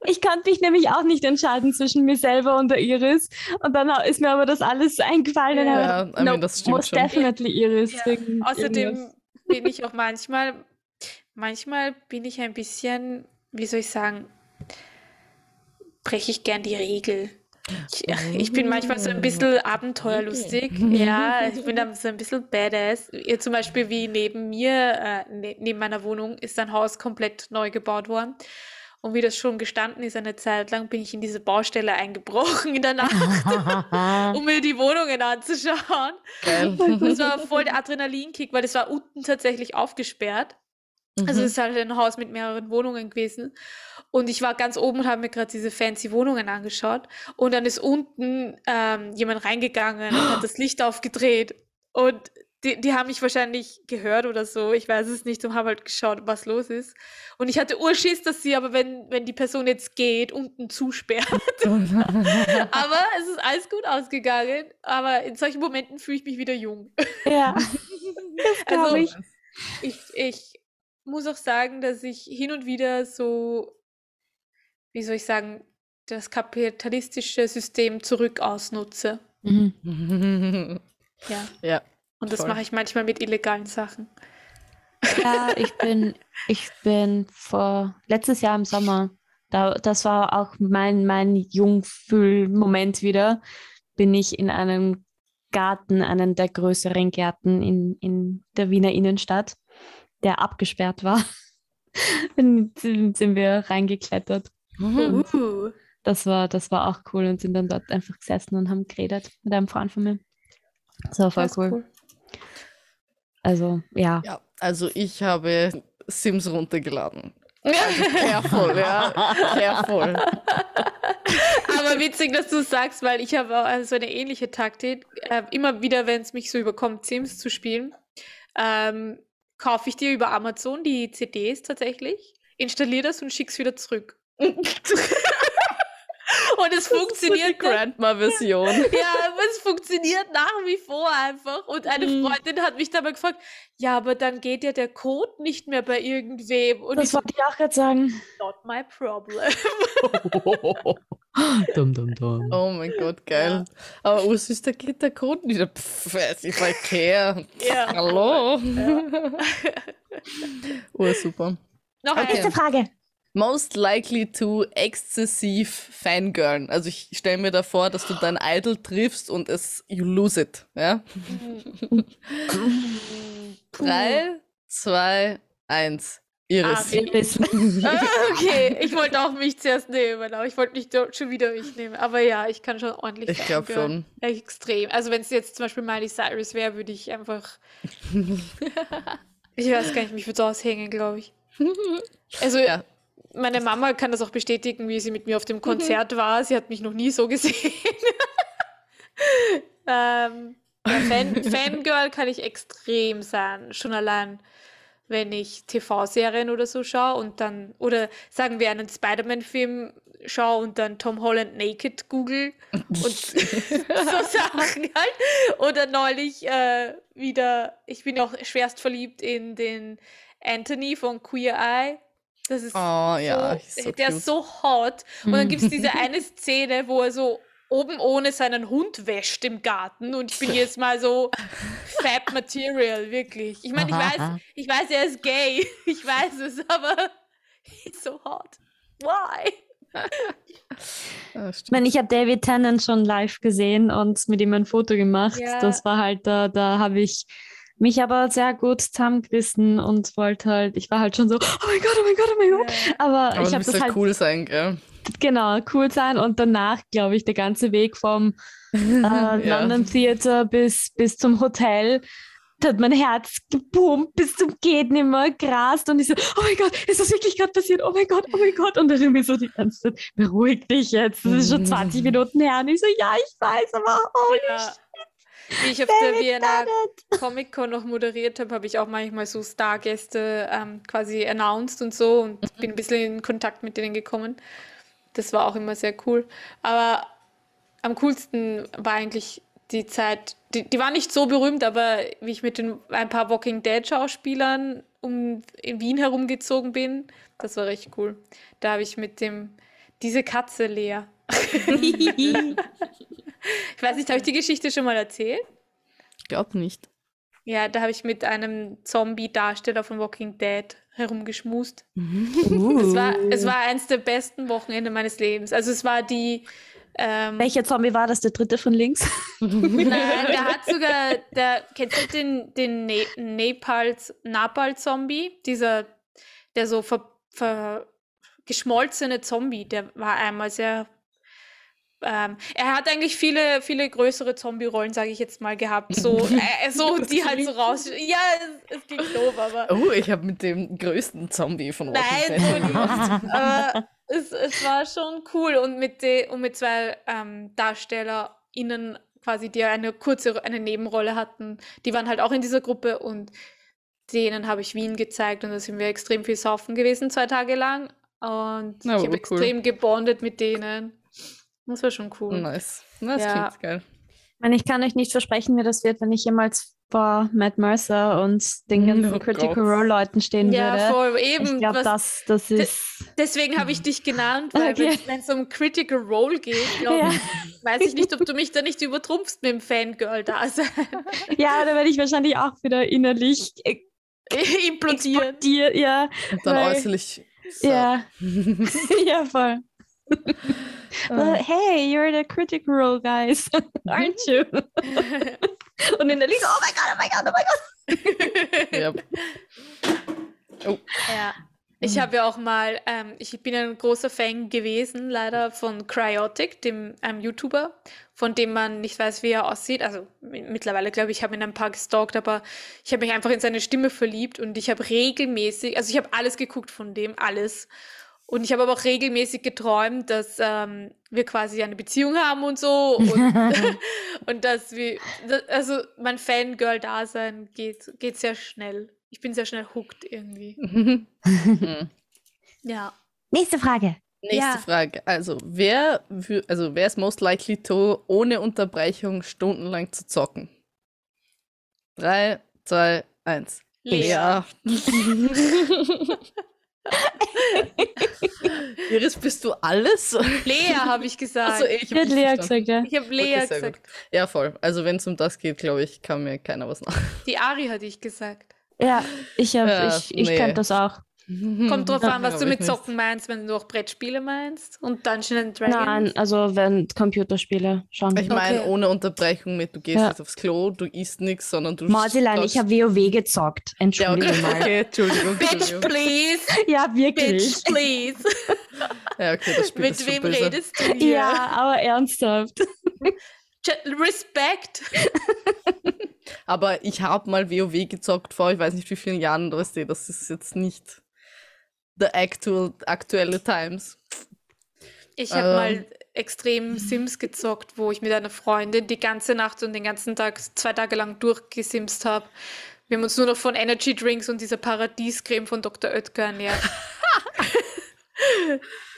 Ich konnte mich nämlich auch nicht entscheiden zwischen mir selber und der Iris. Und dann ist mir aber das alles eingefallen. Ja. und Ja, I mean, das stimmt most schon. definitely Iris. Ja. wegen irgendwas. Außerdem bin ich auch manchmal, manchmal bin ich ein bisschen, wie soll ich sagen, breche ich gern die Regel. Ich, ich bin manchmal so ein bisschen abenteuerlustig. Ja, ich bin dann so ein bisschen badass. Zum Beispiel wie neben mir, äh, ne, neben meiner Wohnung, ist ein Haus komplett neu gebaut worden. Und wie das schon gestanden ist, eine Zeit lang bin ich in diese Baustelle eingebrochen in der Nacht, um mir die Wohnungen anzuschauen. Geil. Das war voll der Adrenalinkick, weil es war unten tatsächlich aufgesperrt. Also Mhm. es ist halt ein Haus mit mehreren Wohnungen gewesen. Und ich war ganz oben und habe mir gerade diese fancy Wohnungen angeschaut. Und dann ist unten ähm, jemand reingegangen und hat das Licht aufgedreht. Und die, die haben mich wahrscheinlich gehört oder so, ich weiß es nicht, und haben halt geschaut, was los ist. Und ich hatte Urschiss, dass sie aber, wenn, wenn die Person jetzt geht, unten zusperrt. aber es ist alles gut ausgegangen. Aber in solchen Momenten fühle ich mich wieder jung. ja, das glaube Also, ich. ich, ich muss auch sagen, dass ich hin und wieder so, wie soll ich sagen, das kapitalistische System zurück ausnutze. Mhm. Ja. ja. Und das mache ich manchmal mit illegalen Sachen. Ja, ich bin, ich bin vor letztes Jahr im Sommer, da, das war auch mein, mein Jungfühl-Moment wieder, bin ich in einem Garten, einen der größeren Gärten in, in der Wiener Innenstadt, der abgesperrt war. Und sind sind wir reingeklettert. Uh. Das war, das war auch cool und sind dann dort einfach gesessen und haben geredet mit einem Freund von mir. Das war voll Das ist cool. Also, ja. Ja, also ich habe Sims runtergeladen. Also careful, ja. Careful. Aber witzig, dass du es sagst, weil ich habe auch also so eine ähnliche Taktik. Äh, immer wieder, wenn es mich so überkommt, Sims zu spielen, ähm, kaufe ich dir über Amazon die CDs tatsächlich, installiere das und schick's wieder zurück. und es funktioniert Die Grandma-Version. Ja, aber es funktioniert nach wie vor einfach. Und eine Mhm. Freundin hat mich dabei gefragt, ja, aber dann geht ja der Code nicht mehr bei irgendwem. Und Das so, wollte ich auch gerade sagen. not my problem. Dum, dum, dum. Oh mein Gott, geil. Aber ursüß, da geht der Code nicht. Pff, weiß ich Verkehr. Ja. Hallo. Ursuper. Noch Okay. eine. Frage. Most likely to exzessiv fangirlen. Also ich stelle mir da vor, dass du dein Idol triffst und es you lose it. Ja? Drei, zwei, eins. Iris. Ah, okay. Wissen. Ah, okay, ich wollte auch mich zuerst nehmen, aber ich wollte nicht schon wieder mich nehmen. Aber ja, ich kann schon ordentlich Ich glaube schon. Extrem. Also wenn es jetzt zum Beispiel Miley Cyrus wäre, würde ich einfach. ich weiß gar nicht, mich würde so aushängen, glaube ich. Also Ja. Meine Mama kann das auch bestätigen, wie sie mit mir auf dem Konzert war. Sie hat mich noch nie so gesehen. ähm, ja, Fan, Fangirl kann ich extrem sein. Schon allein, wenn ich TV-Serien oder so schaue und dann, oder sagen wir einen Spider-Man-Film schaue und dann Tom Holland Naked google und so Sachen halt. Oder neulich äh, wieder, ich bin auch schwerst verliebt in den Anthony von Queer Eye. Das ist Oh ja, so, so der ist so hot. Und dann gibt es diese eine Szene, wo er so oben ohne seinen Hund wäscht im Garten und ich bin jetzt mal so Fab Material, wirklich. Ich meine, ich weiß, ich weiß, er ist gay. Ich weiß es, aber he's so hot. Why? Ich meine, ich habe David Tennant schon live gesehen und mit ihm ein Foto gemacht. Ja. Das war halt, da, da habe ich mich aber sehr gut zusammengerissen und wollte halt, ich war halt schon so, oh mein Gott, oh mein Gott, oh mein Gott. Aber, Aber ich habe das halt halt, cool sein, gell? genau, cool sein und danach, glaube ich, der ganze Weg vom äh, Ja. London Theater bis, bis zum Hotel, da hat mein Herz gepumpt bis zum geht nimmer, grast und ich so, oh mein Gott, ist das wirklich gerade passiert? Oh mein Gott, oh mein Gott. Und dann irgendwie so die ganze Zeit, beruhig dich jetzt, das ist schon 20 Minuten her. Und ich so, ja, ich weiß, aber holy Ja. Wie ich auf der Vienna Comic Con noch moderiert habe, habe ich auch manchmal so Stargäste ähm, quasi announced und so und bin ein bisschen in Kontakt mit denen gekommen. Das war auch immer sehr cool. Aber am coolsten war eigentlich die Zeit, die, die war nicht so berühmt, aber wie ich mit den, ein paar Walking Dead Schauspielern um in Wien herumgezogen bin, das war recht cool. Da habe ich mit dem, diese Katze Lea. ich weiß nicht, habe ich die Geschichte schon mal erzählt? Ich glaube nicht. Ja, da habe ich mit einem Zombie-Darsteller von Walking Dead herumgeschmust. Uh. Es war, es war eins der besten Wochenende meines Lebens. Also es war die. Ähm, Welcher Zombie war das? Der dritte von links? nein, der hat sogar, der kennt ihr den, den ne Nepals, Napal-Zombie? Dieser, der so ver, ver, geschmolzene Zombie, der war einmal sehr. Ähm, er hat eigentlich viele, viele größere Zombie-Rollen, sage ich jetzt mal, gehabt. So, äh, so die halt so raus. Ja, es, es klingt doof, aber. Oh, ich habe mit dem größten Zombie von Walking Nein, so. Aber es, es war schon cool und mit, de, und mit zwei ähm, DarstellerInnen quasi, die eine kurze, eine Nebenrolle hatten, die waren halt auch in dieser Gruppe und denen habe ich Wien gezeigt und da sind wir extrem viel saufen gewesen, zwei Tage lang. Und Na, ich habe cool. extrem gebondet mit denen. Das war schon cool. Nice. Das Ja. klingt geil. Ich meine, ich kann euch nicht versprechen, wie das wird, wenn ich jemals vor Matt Mercer und den ganzen Oh Critical Gott. Role Leuten stehen Ja, würde. voll. Eben. ich glaube, das, das ist. Deswegen habe ich dich genannt, weil Okay. wenn es um Critical Role geht, glaub, Ja. weiß ich nicht, ob du mich da nicht übertrumpfst mit dem Fangirl da sein. Ja, da werde ich wahrscheinlich auch wieder innerlich äh, Implodieren. Ja, Und dann Weil- äußerlich. So. ja, ja, voll. Well, hey, you're the Critical Role guys, aren't you? und innerlich so, oh mein Gott, oh mein Gott, oh mein Gott. Ja. Ja. Ich habe ja auch mal, ähm, ich bin ein großer Fan gewesen, leider von Cryotic, dem einem YouTuber, von dem man nicht weiß, wie er aussieht. Also mi- mittlerweile glaube ich, habe ihn ein paar gestalkt, aber ich habe mich einfach in seine Stimme verliebt und ich habe regelmäßig, also ich habe alles geguckt von dem, alles. Und ich habe aber auch regelmäßig geträumt, dass ähm, wir quasi eine Beziehung haben und so. Und, und dass wir, da- also mein Fangirl-Dasein geht, geht sehr schnell. Ich bin sehr schnell hooked irgendwie. Mhm. Ja. Nächste Frage. Nächste Ja. Frage. Also, wer, also, wer ist most likely to, ohne Unterbrechung stundenlang zu zocken? Drei, zwei, eins. Lea. Ja. Iris, bist du alles? Lea habe ich gesagt. Also, ich Ich hätte hab Lea verstanden. gesagt, ja. ich habe Lea Okay, sehr gut. gesagt. Ja, voll. Also, wenn es um das geht, glaube ich, kann mir keiner was nach. Die Ari hatte ich gesagt. Ja, ich, hab, Ja, ich, ich nee. könnte das auch. Kommt drauf an, was du mit nicht. Zocken meinst, wenn du auch Brettspiele meinst und Dungeons and Dragons. Nein, also wenn Computerspiele schon. Ich meine, Okay. ohne Unterbrechung mit, du gehst Ja. nicht aufs Klo, du isst nichts, sondern du. Zockst- ich habe WoW gezockt. Ja, Entschuldige okay, mal. okay, Entschuldigung. Bitch, Entschuldigung. please! Ja, wirklich. Bitch, please! Ja, okay, das Spiel mit wem böse. redest du hier? Ja, aber ernsthaft. Respekt! Aber ich habe mal WoW gezockt vor, ich weiß nicht wie vielen Jahren, das ist jetzt nicht the actual, aktuelle Times. Ich habe Ähm. mal extrem Sims gezockt, wo ich mit einer Freundin die ganze Nacht und den ganzen Tag, zwei Tage lang durchgesimst habe. Wir haben uns nur noch von Energy Drinks und dieser Paradiescreme von Dr. Oetker ernährt.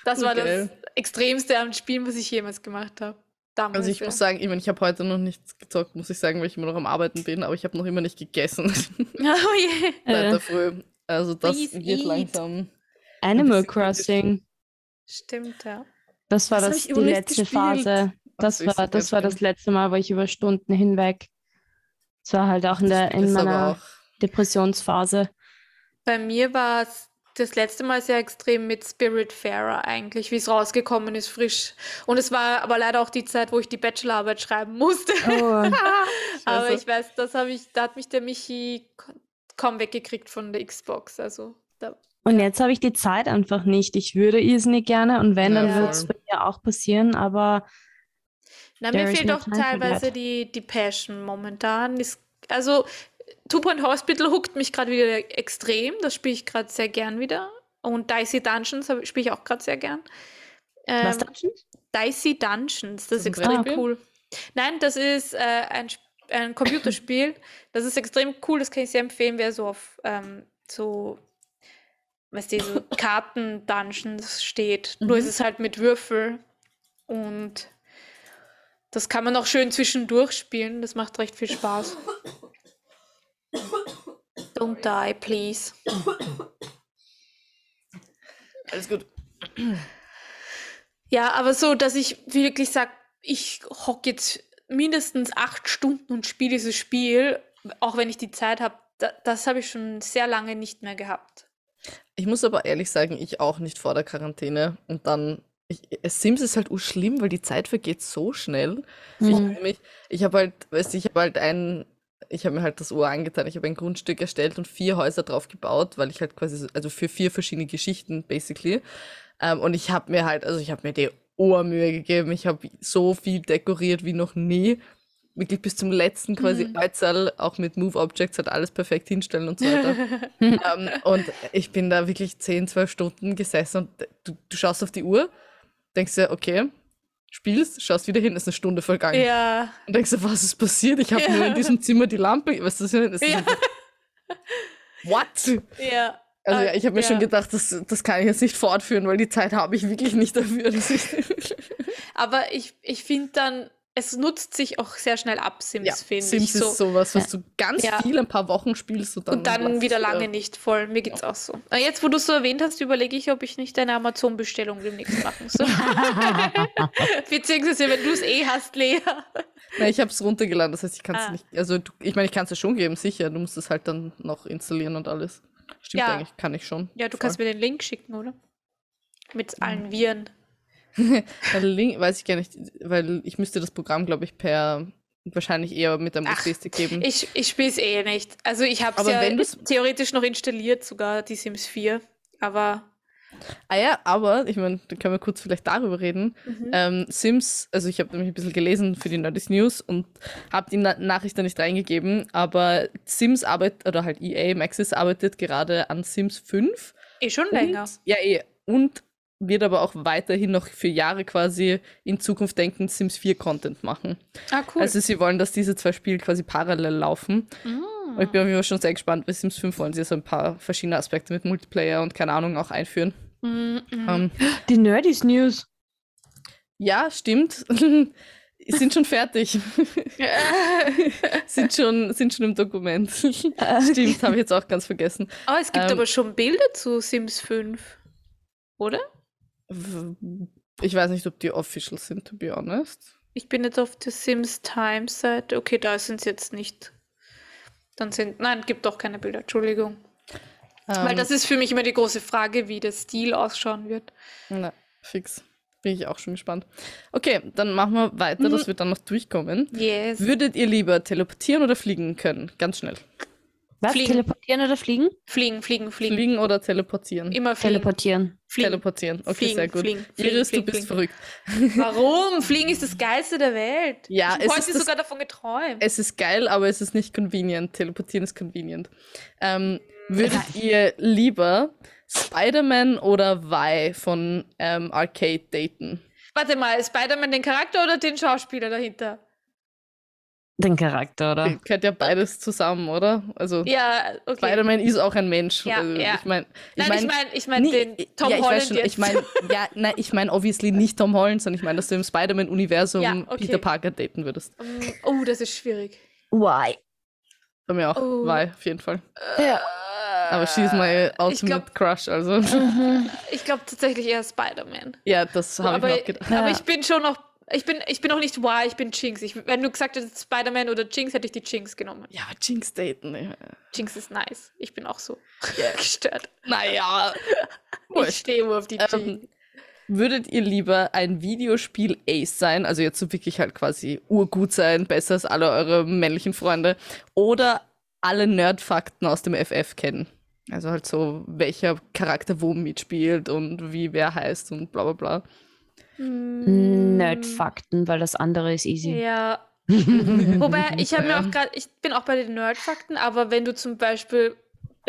das war Okay. das Extremste am Spielen, was ich jemals gemacht habe. Damals. Also ich ja. muss sagen, ich, mein, ich habe heute noch nichts gezockt, muss ich sagen, weil ich immer noch am Arbeiten bin, aber ich habe noch immer nicht gegessen Oh je. seit Äh, der Früh. Also das Please wird eat. langsam. Animal Crossing. Stimmt, ja. Das war Das das, die letzte gespielt. Phase. Das Ach, war, das war das letzte Mal, wo ich über Stunden hinweg. Das war halt auch in, der, in meiner auch- Depressionsphase. Bei mir war es das letzte Mal sehr extrem mit Spiritfarer eigentlich, wie es rausgekommen ist, frisch. Und es war aber leider auch die Zeit, wo ich die Bachelorarbeit schreiben musste. Oh, aber ich weiß, das habe ich, da hat mich der Michi kaum weggekriegt von der Xbox. Also da, und jetzt habe ich die Zeit einfach nicht. Ich würde irrsinnig gerne und wenn, dann Ja. wird es bei mir auch passieren, aber na, mir fehlt auch teilweise die, die Passion momentan. Ist, also Two Point Hospital huckt mich gerade wieder extrem. Das spiele ich gerade sehr gern wieder. Und Dicey Dungeons spiele ich auch gerade sehr gern. was Ähm, Dungeons? Dicey Dungeons, das ist extrem Brettspiel? cool. Nein, das ist äh, ein, ein Computerspiel. Das ist extrem cool, das kann ich sehr empfehlen, wer so auf ähm, so, was diese Karten-Dungeons steht. Nur Mhm. ist es halt mit Würfel und das kann man auch schön zwischendurch spielen. Das macht recht viel Spaß. Don't die, please. Alles gut. Ja, aber so, dass ich wirklich sage, ich hocke jetzt mindestens acht Stunden und spiele dieses Spiel, auch wenn ich die Zeit habe, da, das habe ich schon sehr lange nicht mehr gehabt. Ich muss aber ehrlich sagen, ich auch nicht vor der Quarantäne. Und dann, ich, Sims ist halt schlimm, weil die Zeit vergeht so schnell. Ich, Mhm. mich, ich habe halt, weißt du, ich habe halt ein, ich habe mir halt das Ohr angetan, ich habe ein Grundstück erstellt und vier Häuser drauf gebaut, weil ich halt quasi, so- also für vier verschiedene Geschichten, basically. Ähm, und ich habe mir halt, also ich habe mir die Ohrmühe gegeben, ich habe so viel dekoriert wie noch nie. Wirklich bis zum letzten quasi Mhm. Auch mit Move Objects, halt alles perfekt hinstellen und so weiter. ähm, und ich bin da wirklich 10, 12 Stunden gesessen und du, du schaust auf die Uhr, denkst dir, okay, spielst, schaust wieder hin, ist eine Stunde vergangen. ja, Und denkst dir, was ist passiert? Ich habe nur in Ja. diesem Zimmer die Lampe. Was ist das? denn? Ja. Ist What? ja. Also ja, ich habe mir ja. schon gedacht, das, das kann ich jetzt nicht fortführen, weil die Zeit habe ich wirklich nicht dafür. Aber ich, ich finde dann, es nutzt sich auch sehr schnell ab, Sims, Ja, finde Sims ich. So. ist sowas, was du ganz Ja. viel, ein paar Wochen spielst und dann, und dann wieder lange nicht voll. Mir geht's auch so. Ah, Jetzt, wo du es so erwähnt hast, überlege ich, ob ich nicht deine Amazon-Bestellung demnächst machen soll. Beziehungsweise, wenn du es eh hast, Lea. Ja, ich habe es runtergeladen, das heißt, ich kann es Ah. nicht. Also, du, ich meine, ich kann es schon geben, sicher. Du musst es halt dann noch installieren und alles. Stimmt Ja. eigentlich, kann ich schon. Ja, du Voll. kannst mir den Link schicken, oder? Mit allen Viren. Der Link weiß ich gar nicht, weil ich müsste das Programm, glaube ich, per wahrscheinlich eher mit einem USB-Stick geben. Ich, ich spiele es eh nicht. Also ich habe es ja wenn theoretisch noch installiert, sogar die Sims 4. Aber Ah ja, aber ich meine, da können wir kurz vielleicht darüber reden. mhm. Ähm, Sims, also ich habe nämlich ein bisschen gelesen für die Nerdist News und habe die Na Nachricht da nicht reingegeben, aber Sims arbeitet, oder halt EA Maxis arbeitet gerade an Sims 5. eh schon länger. Und, ja, eh. Und wird aber auch weiterhin noch für Jahre quasi in Zukunft denken, Sims 4 Content machen. Ah, cool. Also sie wollen, dass diese zwei Spiele quasi parallel laufen. Mm. Und ich bin auf jeden Fall schon sehr gespannt, bei Sims 5 wollen sie so ein paar verschiedene Aspekte mit Multiplayer und keine Ahnung auch einführen. Mm, mm. Ähm, Die Nerdies News. ja, stimmt. sind schon fertig. sind, schon, sind schon im Dokument. stimmt, habe ich jetzt auch ganz vergessen. Oh, es gibt Ähm, aber schon Bilder zu Sims 5. Oder? Ich weiß nicht, ob die official sind, to be honest. Ich bin jetzt auf der Sims Times Seite. Okay, da sind es jetzt nicht. Dann sind. Nein, gibt doch keine Bilder, Entschuldigung. Weil Ähm, das ist für mich immer die große Frage, wie der Stil ausschauen wird. Na, fix. Bin ich auch schon gespannt. Okay, dann machen wir weiter, Mhm. dass wir dann noch durchkommen. Yes. Würdet ihr lieber teleportieren oder fliegen können? Ganz schnell. Was? Fliegen. Teleportieren oder fliegen? Fliegen, fliegen, fliegen. Fliegen oder teleportieren? Immer fliegen. Teleportieren. fliegen. Teleportieren. Okay, Fliegen, sehr gut. fliegen, fliegen, Iris, fliegen, du bist fliegen. verrückt. Warum? Fliegen ist das Geilste der Welt. Ja, ich es habe ist heute das- sogar davon geträumt. Es ist geil, aber es ist nicht convenient. Teleportieren ist convenient. Ähm, würdet ihr lieber Spider-Man oder Vi von ähm, Arcade daten? Warte mal, Spider-Man den Charakter oder den Schauspieler dahinter? Den Charakter, oder? Gehört ja beides zusammen, oder? Also Ja, okay. Spider-Man ist auch ein Mensch. Ja, also, ja. Ich meine, ich Nein, ich mein, meine ich mein Nee, den Tom ja, ich Holland schon, jetzt. ich meine, ja, nein, ich meine obviously nicht Tom Holland, sondern ich meine, dass du im Spider-Man-Universum Ja, okay. Peter Parker daten würdest. Mm, oh, das ist schwierig. Why? Bei mir auch, Oh. weil auf jeden Fall. Ja. Aber she's my ultimate glaub- crush, also. Ich glaube tatsächlich eher Spider-Man. ja, das habe ich mir auch gedacht. aber Ja. ich bin schon noch. Ich bin, ich bin noch nicht Y, ich bin Jinx. Ich, wenn du gesagt hättest Spider-Man oder Jinx, hätte ich die Jinx genommen. Ja, Jinx daten. Ja. Jinx ist nice. Ich bin auch so Ja. gestört. Naja. Ich stehe nur auf die Jinx. Ähm, würdet ihr lieber ein Videospiel Ace sein, also jetzt so wirklich halt quasi urgut sein, besser als alle eure männlichen Freunde, oder alle Nerdfakten aus dem FF kennen? Also halt so, welcher Charakter wo mitspielt und wie wer heißt und bla bla bla. Mm, Nerdfakten, weil das andere ist easy. Ja. Wobei, ich habe mir auch gerade, ich bin auch bei den Nerdfakten, aber wenn du zum Beispiel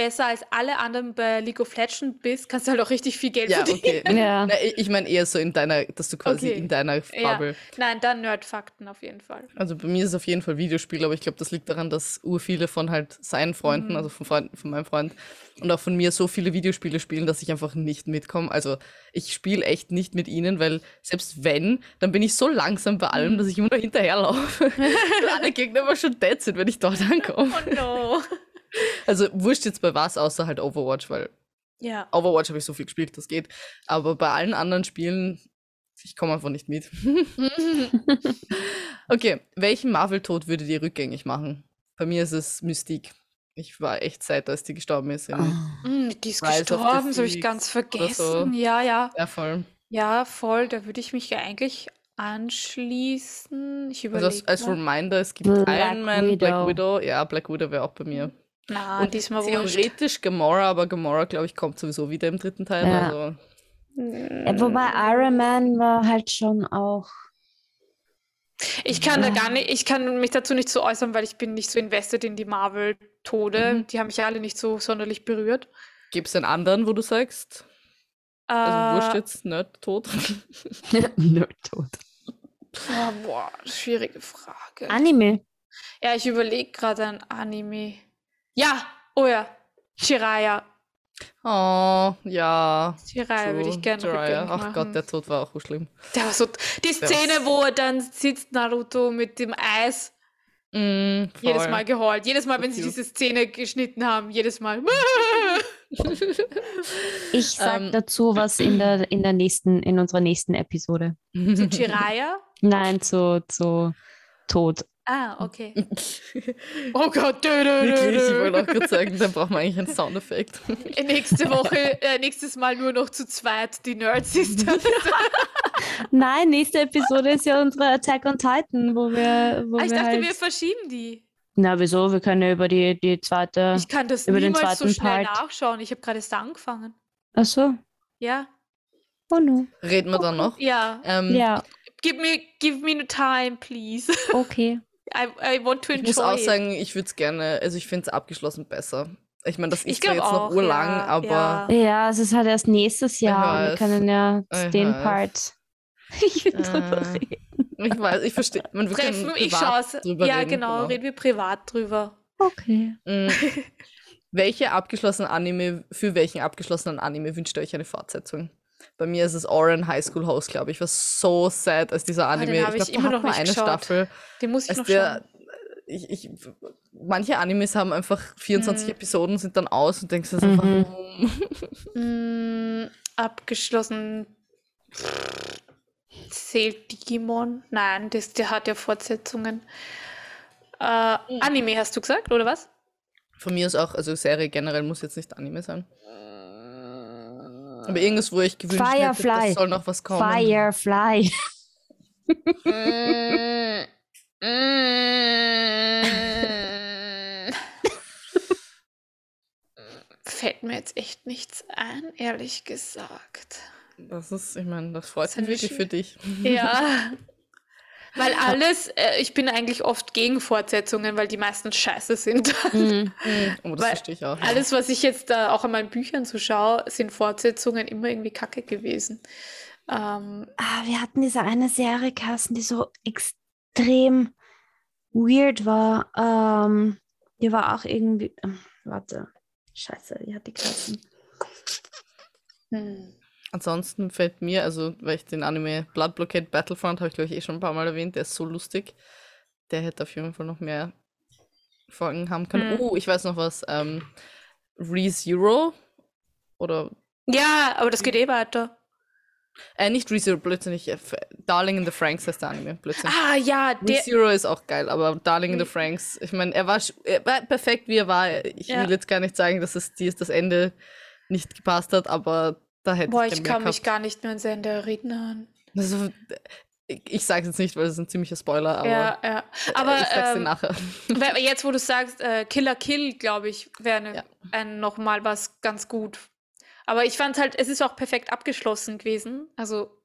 besser als alle anderen bei League of Legends bist, kannst du halt auch richtig viel Geld Ja, verdienen. okay. Ja. Na, ich- ich meine eher so in deiner, dass du quasi Okay. in deiner Ja. Bubble. Nein, dann Nerdfakten auf jeden Fall. Also bei mir ist es auf jeden Fall Videospiel, aber ich glaube, das liegt daran, dass ur viele von halt seinen Freunden, Mhm. also von Freunden von meinem Freund und auch von mir so viele Videospiele spielen, dass ich einfach nicht mitkomme. Also ich spiele echt nicht mit ihnen, weil selbst wenn, dann bin ich so langsam bei allem, Mhm. dass ich immer nur hinterherlaufe. alle Gegner aber schon dead sind, wenn ich dort ankomme. Oh no. Also wurscht jetzt bei was, außer halt Overwatch, weil ja. Overwatch habe ich so viel gespielt, das geht. Aber bei allen anderen Spielen, ich komme einfach nicht mit. Okay, welchen Marvel-Tod würdet ihr rückgängig machen? Bei mir ist es Mystique. Ich war echt Zeit, als die gestorben ist. Mm, die ist Rise gestorben, das habe ich ganz vergessen. so. Ja, ja. Ja, voll. Ja, voll. Da würde ich mich ja eigentlich anschließen. Ich Also als, als. Reminder, es gibt Black Iron Man, Widow. Black Widow. Ja, Black Widow wäre auch bei mir. Na, Und Ah, diesmal wurscht. Theoretisch Gamora, aber Gamora, glaube ich, kommt sowieso wieder im dritten Teil. Ja. Also, Ja, wobei Iron Man war halt schon auch. Ich kann da Ja. gar nicht, ich kann mich dazu nicht so äußern, weil ich bin nicht so invested in die Marvel-Tode. Mhm. Die haben mich ja alle nicht so sonderlich berührt. gibt es einen anderen, wo du sagst? Also wurscht Äh, jetzt, Nerd tot. Nerd-Tod. oh, boah, schwierige Frage. Anime. ja, ich überlege gerade ein Anime. Ja, oh ja, Jiraiya. Oh, ja. Jiraiya würde ich gerne Jiraiya. rückgängig Ach Gott, machen. der Tod war auch so schlimm. Der war so, die Szene, war- wo er dann sitzt, Naruto mit dem Eis, Mm, jedes. Mal geheult. Jedes Mal, So wenn sie cute. diese Szene geschnitten haben, jedes Mal. Ich sag Ähm. dazu was in der, in der nächsten, in unserer nächsten Episode. Zu Jiraiya? Nein, zu, zu Tod. Ah, okay. Oh Gott, dö, dö, Wirklich, ich wollte auch gerade sagen, dann braucht man eigentlich einen Soundeffekt. Nächste Woche, äh, nächstes Mal nur noch zu zweit, die Nerd Sisters. Nein, nächste Episode ist ja unsere Attack on Titan, wo wir, wo Ah, ich wir dachte, halt, wir verschieben die. Na, wieso? Wir können ja über die, die zweite. Ich kann das Über den niemals so zweiten schnell Part. nachschauen. Ich habe gerade erst angefangen. Ach so. Ja. Oh no. Reden wir dann noch. Ja. Ähm, Ja, Give me, give me no time, please. okay. I, I want to Ich enjoy muss auch it. sagen, ich würde es gerne, also ich finde es abgeschlossen besser. Ich meine, das Ich ist zwar glaub jetzt noch auch, urlang, ja, aber ja. Ja, es ist halt erst nächstes Jahr. und Wir können ja Ich den. Part. Ich will drüber Äh, reden. ich weiß, ich verstehe. man, wir können Treffen, ich privat schaue es. drüber Ja, reden, genau, reden wir privat drüber. Okay. Mm. Welche abgeschlossenen Anime, für welchen abgeschlossenen Anime wünscht ihr euch eine Fortsetzung? Bei mir ist es Oran High School Host, glaube ich. war so sad, als dieser Ah, den Anime. hab ich ich glaube, immer noch nicht eine geschaut. Staffel. Den muss ich noch der, ich, ich, manche Animes haben einfach 24 Mhm. Episoden, sind dann aus und denkst dir so, Mhm. warum? schauen. Mm, abgeschlossen. Zählt Digimon? Nein, das, der hat ja Fortsetzungen. Äh, Mhm. Anime hast du gesagt, oder was? Von mir ist auch, also Serie generell muss jetzt nicht Anime sein. Aber irgendwas, wo ich gewünscht hätte, Firefly. das soll noch was kommen. Firefly. Fällt mir jetzt echt nichts ein, ehrlich gesagt. Das ist, ich meine, das freut mich wirklich für dich. Ja. Weil alles, äh, ich bin eigentlich oft gegen Fortsetzungen, weil die meisten scheiße sind. Mhm. Oh, das Weil verstehe ich auch. ja. Alles, was ich jetzt da auch an meinen Büchern so schaue, sind Fortsetzungen immer irgendwie kacke gewesen. Ähm, Ah, wir hatten diese eine Serie, Carsten, die so extrem weird war. Ähm, die war auch irgendwie. ähm, Warte. Scheiße, die hat die Kassen. hm. Ansonsten fällt mir, also weil ich den Anime Blood Blockade Battlefront habe ich glaube ich eh schon ein paar Mal erwähnt, der ist so lustig. Der hätte auf jeden Fall noch mehr Folgen haben können. Hm. Oh, ich weiß noch was. Ähm, ReZero oder Ja, aber das geht eh weiter. äh, nicht ReZero, blödsinnig. äh, F- Darling in the Franks heißt der Anime, blödsinnig. Ah, ja, der. ReZero ist auch geil, aber Darling in the Re- Franks, ich meine, er war, er war perfekt, wie er war. Ich Ja. will jetzt gar nicht sagen, dass es dir das Ende nicht gepasst hat, aber da hätte Boah, ich, ich kann mich gehabt. gar nicht mehr an Sender erinnern. Also, ich, ich sage es jetzt nicht, weil es ein ziemlicher Spoiler, aber ja, ja. äh, Aber ich sag's dir ähm, nachher. jetzt, wo du sagst, äh, Killer Kill, glaube ich, wäre ne, Ja. ein, noch mal was ganz gut. Aber ich fand halt, es ist auch perfekt abgeschlossen gewesen. Also,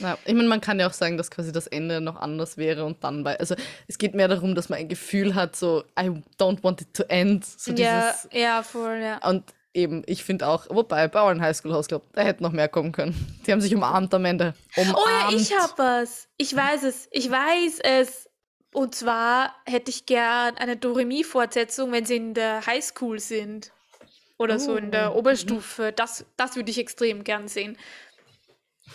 Ja, ich meine, man kann ja auch sagen, dass quasi das Ende noch anders wäre und dann bei. Also, es geht mehr darum, dass man ein Gefühl hat, so, I don't want it to end. So ja, dieses. ja, voll, ja. Und eben, ich finde auch, wobei, bei Orange High School House Club, da hätte noch mehr kommen können. Die haben sich umarmt am Ende. Umarmt. Oh ja, ich hab was. Ich weiß es. Ich weiß es. Und zwar hätte ich gern eine Doremi-Fortsetzung, wenn sie in der Highschool sind. Oder so in Oh, der mhm. Oberstufe. Das, das würde ich extrem gern sehen.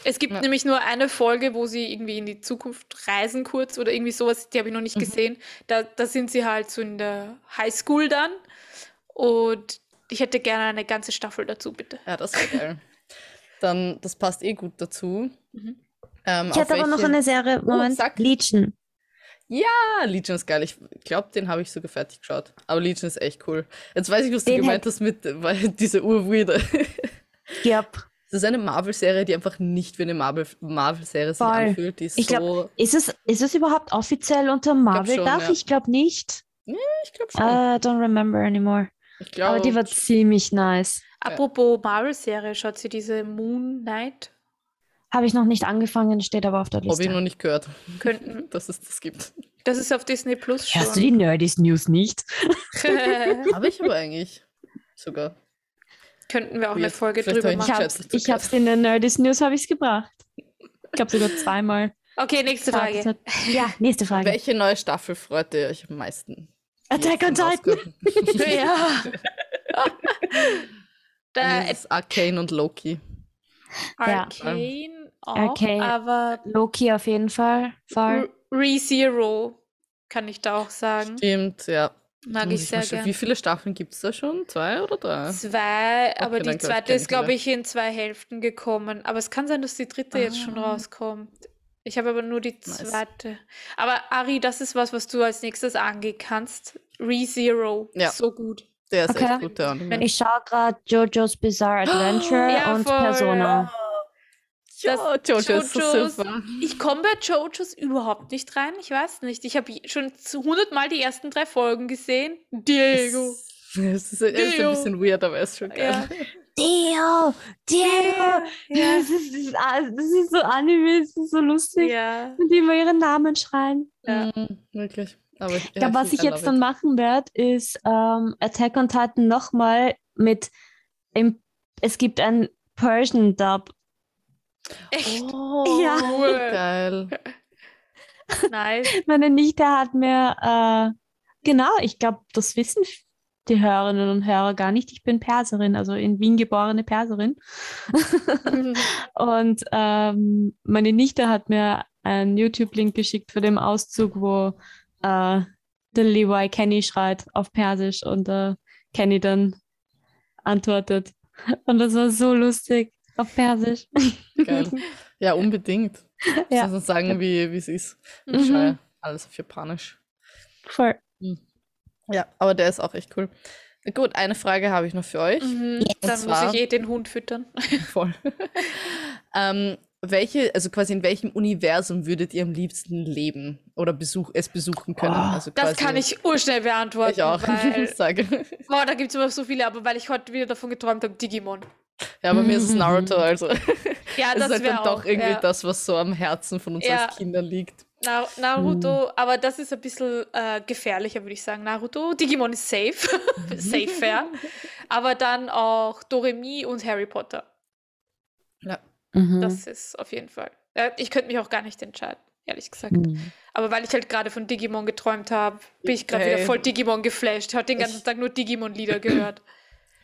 Es gibt Ja. nämlich nur eine Folge, wo sie irgendwie in die Zukunft reisen kurz oder irgendwie sowas, die habe ich noch nicht Mhm. gesehen. Da, da sind sie halt so in der Highschool dann. Und ich hätte gerne eine ganze Staffel dazu, bitte. Ja, das wäre geil. Dann, das passt eh gut dazu. Mhm. Ähm, Ich auf hätte aber noch welche- eine Serie. Moment. sag. Legion. Ah, Legion ist geil. Ich glaube, den habe ich sogar fertig geschaut. Aber Legion ist echt cool. Jetzt weiß ich, was du Den gemeint hast mit weil diese Urweirde. Yep. Das ist eine Marvel-Serie, die einfach nicht wie eine Marvel- Marvel-Serie sich anfühlt. Die ist Ich glaub, so. Ist es, ist es überhaupt offiziell unter Marvel schon, Dach? ja. Ich glaube nicht. Ich glaube schon. I don't remember anymore. Ich glaub, Aber die war ziemlich nice. Apropos Marvel-Serie, schaut sie diese Moon Knight? Habe ich noch nicht angefangen, steht aber auf der Habe ich Liste. noch nicht gehört, Könnten. dass es das gibt. Das ist auf Disney Plus schon. Hörst du die Nerdys News nicht? Habe ich aber eigentlich sogar. Könnten wir auch eine Weird. Folge Vielleicht drüber Ich machen. ich hab's in den Nerdys News habe ich's gebracht. Ich glaube sogar zweimal. Okay, nächste Frage. es Ja, nächste Frage. Welche neue Staffel freut ihr euch am meisten? Attack on Titan. Ja. Da, ist es Arcane und Loki. Ja. Arcane auch, Arcane. aber Loki auf jeden Fall. ReZero kann ich da auch sagen. Stimmt, ja. Mag ich sehr gerne. Wie viele Staffeln gibt es da schon? Zwei oder drei? Zwei, aber Okay, die glaub ich, zweite ist, glaube ich, in zwei Hälften gekommen. Aber es kann sein, dass die dritte jetzt schon Ah. rauskommt. Ich habe aber nur die Nice. zweite. Aber Ari, das ist was, was du als nächstes angehen kannst. ReZero. Ja. So gut. Der ist Okay. echt gut, der Anime. Ich schaue gerade JoJo's Bizarre Adventure Ja, und voll. Persona. Ja, Jojo ist so Jojos- super. Ich komme bei JoJo's überhaupt nicht rein. Ich weiß nicht. Ich habe schon zu 100 Mal die ersten drei Folgen gesehen. Diego. Es ist, es ist ein bisschen weird, aber er ist schon Ja. Dio! Dio! Ja. Das, ist, das, ist, das ist so Anime, das ist so lustig. Ja. Und die immer ihren Namen schreien. Ja. Mhm, wirklich. Aber ich, Ich glaube, was ich jetzt dann mache. machen werde, ist ähm, Attack on Titan nochmal mit. Im, es gibt einen Persian Dub. Echt Oh, Ja. Cool. geil. nice. Meine Nichte hat mir, äh, genau, ich glaube, das wissen die Hörerinnen und Hörer gar nicht. Ich bin Perserin, also in Wien geborene Perserin. Und ähm, meine Nichte hat mir einen YouTube-Link geschickt für den Auszug, wo äh, der Levi Kenny schreit auf Persisch und äh, Kenny dann antwortet. Und das war so lustig auf Persisch. Geil. Ja, unbedingt. Ja. Sonst sagen, wie wie es ist. Mhm. Ich schaue alles auf Japanisch. Voll. Ja, aber der ist auch echt cool. Gut, eine Frage habe ich noch für euch. Mhm. Dann zwar- muss ich eh den Hund füttern. Voll. ähm, welche, also quasi in welchem Universum würdet ihr am liebsten leben oder besuch, es besuchen können? Oh, also Das kann ich urschnell beantworten. ich auch. Weil, Sage. boah, da gibt es immer so viele, aber weil ich heute wieder davon geträumt habe, Digimon. Ja, bei mir ist es Naruto, also Ja, das das ist halt dann doch auch, irgendwie ja. das, was so am Herzen von uns Ja. als Kindern liegt. Na, Naruto, aber das ist ein bisschen äh, gefährlicher, würde ich sagen. Naruto, Digimon ist safe, safe fair. Aber dann auch Doremi und Harry Potter. Ja. Mhm. Das ist auf jeden Fall. Äh, ich könnte mich auch gar nicht entscheiden, ehrlich gesagt. Mhm. Aber weil ich halt gerade von Digimon geträumt habe, bin ich gerade wieder voll Digimon geflasht. Habe den ganzen Ich- Tag nur Digimon-Lieder gehört.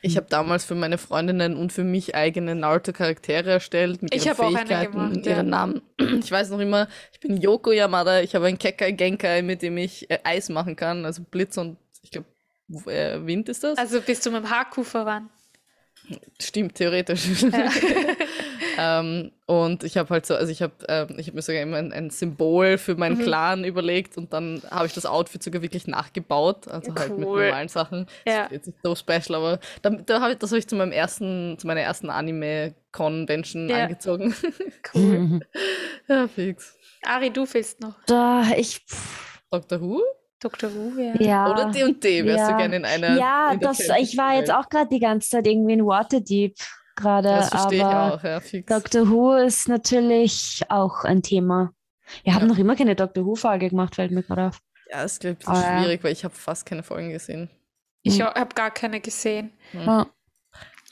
Ich habe damals für meine Freundinnen und für mich eigene Naruto-Charaktere erstellt mit Ich ihren habe auch eine Fähigkeiten gemacht, und ja. ihren Namen. Ich weiß noch immer, ich bin Yoko Yamada, ich habe einen Kekai Genkai, mit dem ich äh, Eis machen kann, also Blitz und ich glaube äh, Wind ist das. Also bist du mit dem Haku verwandt. Stimmt, theoretisch. Ja. ähm, und ich habe halt so, also ich habe ähm, ich hab mir sogar immer ein, ein Symbol für meinen Mhm. Clan überlegt und dann habe ich das Outfit sogar wirklich nachgebaut, also halt mit Cool. normalen Sachen. Ja. Das ist jetzt nicht so special, aber da, da hab ich, das habe ich zu meinem ersten, zu meiner ersten Anime-Convention Ja. angezogen. Cool. ja, fix. Ari, du fehlst noch. Da, ich, pff, Dr. Who? Dr. Wu, ja. ja. Oder D&D wärst ja. du gerne in einer Ja, in das, ich war jetzt auch gerade die ganze Zeit irgendwie in Waterdeep gerade, Das verstehe ich aber auch, ja, fix. Doctor Who ist natürlich auch ein Thema. Wir haben Ja. noch immer keine Doctor Who-Folge gemacht, fällt mir gerade auf. Ja, ist glaub ich ein Aber schwierig, weil ich habe fast keine Folgen gesehen. Ich Mhm. habe gar keine gesehen. Ja.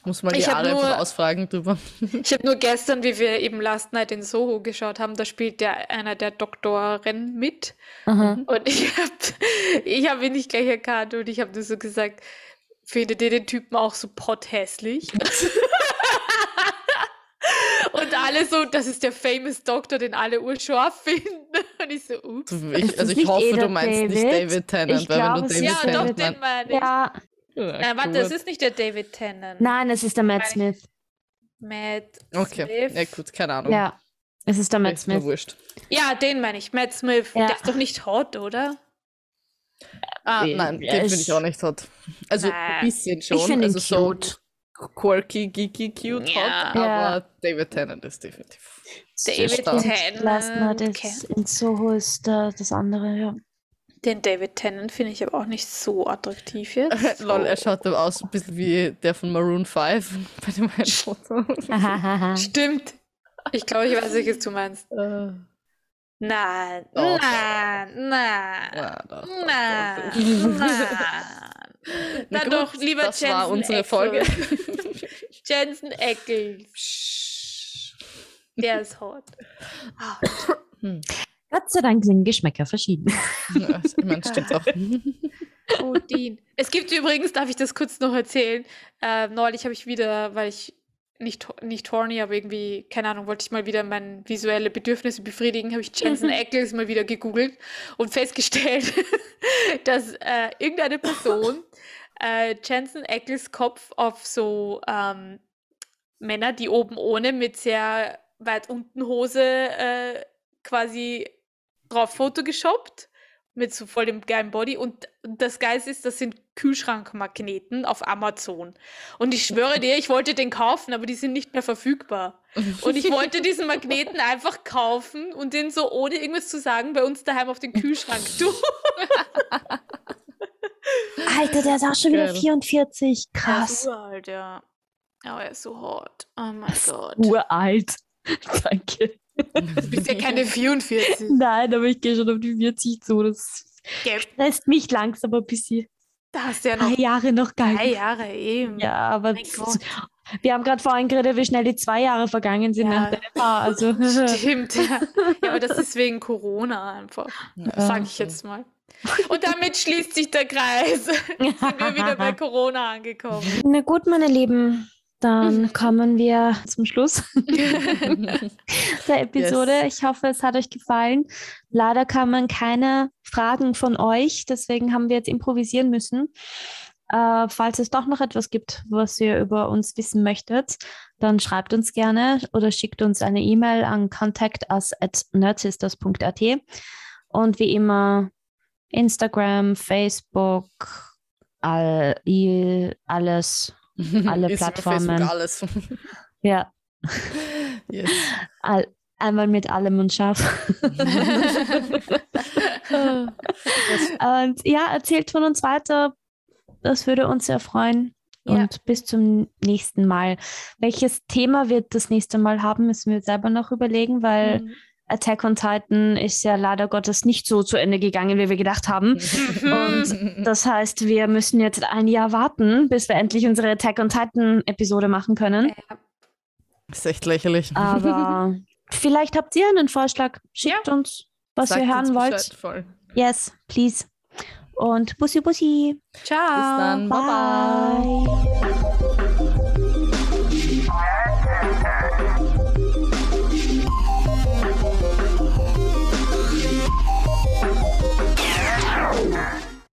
Muss mal die Ich Jahre nur- einfach ausfragen drüber. Ich habe nur gestern, wie wir eben Last Night in Soho geschaut haben, da spielt der einer der Doktoren mit. Aha. Und ich habe ich hab ihn nicht gleich erkannt und ich habe nur so gesagt, findet ihr den Typen auch so potthässlich? und alle so, das ist der famous Doktor, den alle urscharf finden. Und ich so, ups. Ich, also ich hoffe, du meinst nicht David? David Tennant, Ich weil wenn glaube, du es David Ja, ist doch, Tennant den meinst, meine ich. Ja, ja, Äh, warte, es ist nicht der David Tennant. nein, es ist der Matt Smith. Matt Okay, Smith. ja gut, keine Ahnung. Ja, es ist der Matt Ist mir Smith. wurscht. Ja, den meine ich, Matt Smith. Ja. Der ist doch nicht hot, oder? Ah, nein, den finde ich- auch nicht hot. Also ein bisschen schon. Ich finde ihn also so cute. Quirky, geeky, cute Ja. hot, Ja. aber David Tennant ist definitiv. David. Tennant. Last Night in Soho ist da das andere, ja. Den David Tennant finde ich aber auch nicht so attraktiv jetzt. Lol, er schaut aber aus ein bisschen wie der von Maroon 5 bei dem einen Foto. Stimmt. Ich glaube, ich weiß, welches du meinst. Nein, nein, nein, ja, nein, nein. Na Dann gut, doch lieber das war Jensen unsere Ackles. Folge. Jensen Ackles. Der ist hot. Ah, Gott sei Dank sind Geschmäcker verschieden. Ja, ich meine, stimmt auch. Oh, Dean. Es gibt übrigens, darf ich das kurz noch erzählen? Äh, neulich habe ich wieder, weil ich nicht, nicht horny, aber irgendwie, keine Ahnung, wollte ich mal wieder meine visuelle Bedürfnisse befriedigen, habe ich Jensen Ackles mal wieder gegoogelt und festgestellt, dass äh, irgendeine Person äh, Jensen Ackles Kopf auf so ähm, Männer, die oben ohne mit sehr weit unten Hose äh, quasi drauf Foto geshoppt mit so voll dem geilen Body. Und das Geilste ist, das sind Kühlschrankmagneten auf Amazon. Und ich schwöre dir, ich wollte den kaufen, aber die sind nicht mehr verfügbar. Und ich wollte diesen Magneten einfach kaufen und den so ohne irgendwas zu sagen bei uns daheim auf den Kühlschrank tun. Alter, der ist auch schon wieder 44. Er Krass. ist uralt, ja. Aber er ist so hot. Oh mein Gott. Uralt. Danke. Du bist ja keine 44. Nein, aber ich gehe schon auf die 40 zu. Das Gell, stresst mich langsam ein bisschen. Da hast du ja Drei noch Jahre noch geil. drei Jahre eben. Ja, aber wir haben gerade vorhin geredet, wie schnell die zwei Jahre vergangen sind Ja. nach der FH. Also, Stimmt, ja. ja. Aber das ist wegen Corona einfach. Sag ich jetzt mal. Und damit schließt sich der Kreis. Sind wir wieder bei Corona angekommen. Na gut, meine Lieben, dann kommen wir zum Schluss der Episode. Ich hoffe, es hat euch gefallen. Leider kamen keine Fragen von euch, deswegen haben wir jetzt improvisieren müssen. Äh, falls es doch noch etwas gibt, was ihr über uns wissen möchtet, dann schreibt uns gerne oder schickt uns eine E-Mail an contactus@nerdsisters.at und wie immer Instagram, Facebook, all, alles alle über Plattformen. Facebook alles. Ja, yes. all, einmal mit allem und scharf. und ja, erzählt von uns weiter. Das würde uns sehr freuen. Ja. Und bis zum nächsten Mal. Welches Thema wir das nächste Mal haben, müssen wir selber noch überlegen, weil Mhm. Attack on Titan ist ja leider Gottes nicht so zu Ende gegangen, wie wir gedacht haben. Und das heißt, wir müssen jetzt ein Jahr warten, bis wir endlich unsere Attack on Titan Episode machen können. Ja. ist echt lächerlich. Aber vielleicht habt ihr einen Vorschlag. Schickt uns, was Sagt ihr hören wollt. Voll. Yes, please. Und Bussi Bussi. Ciao. Bis dann. Bye bye. Bye.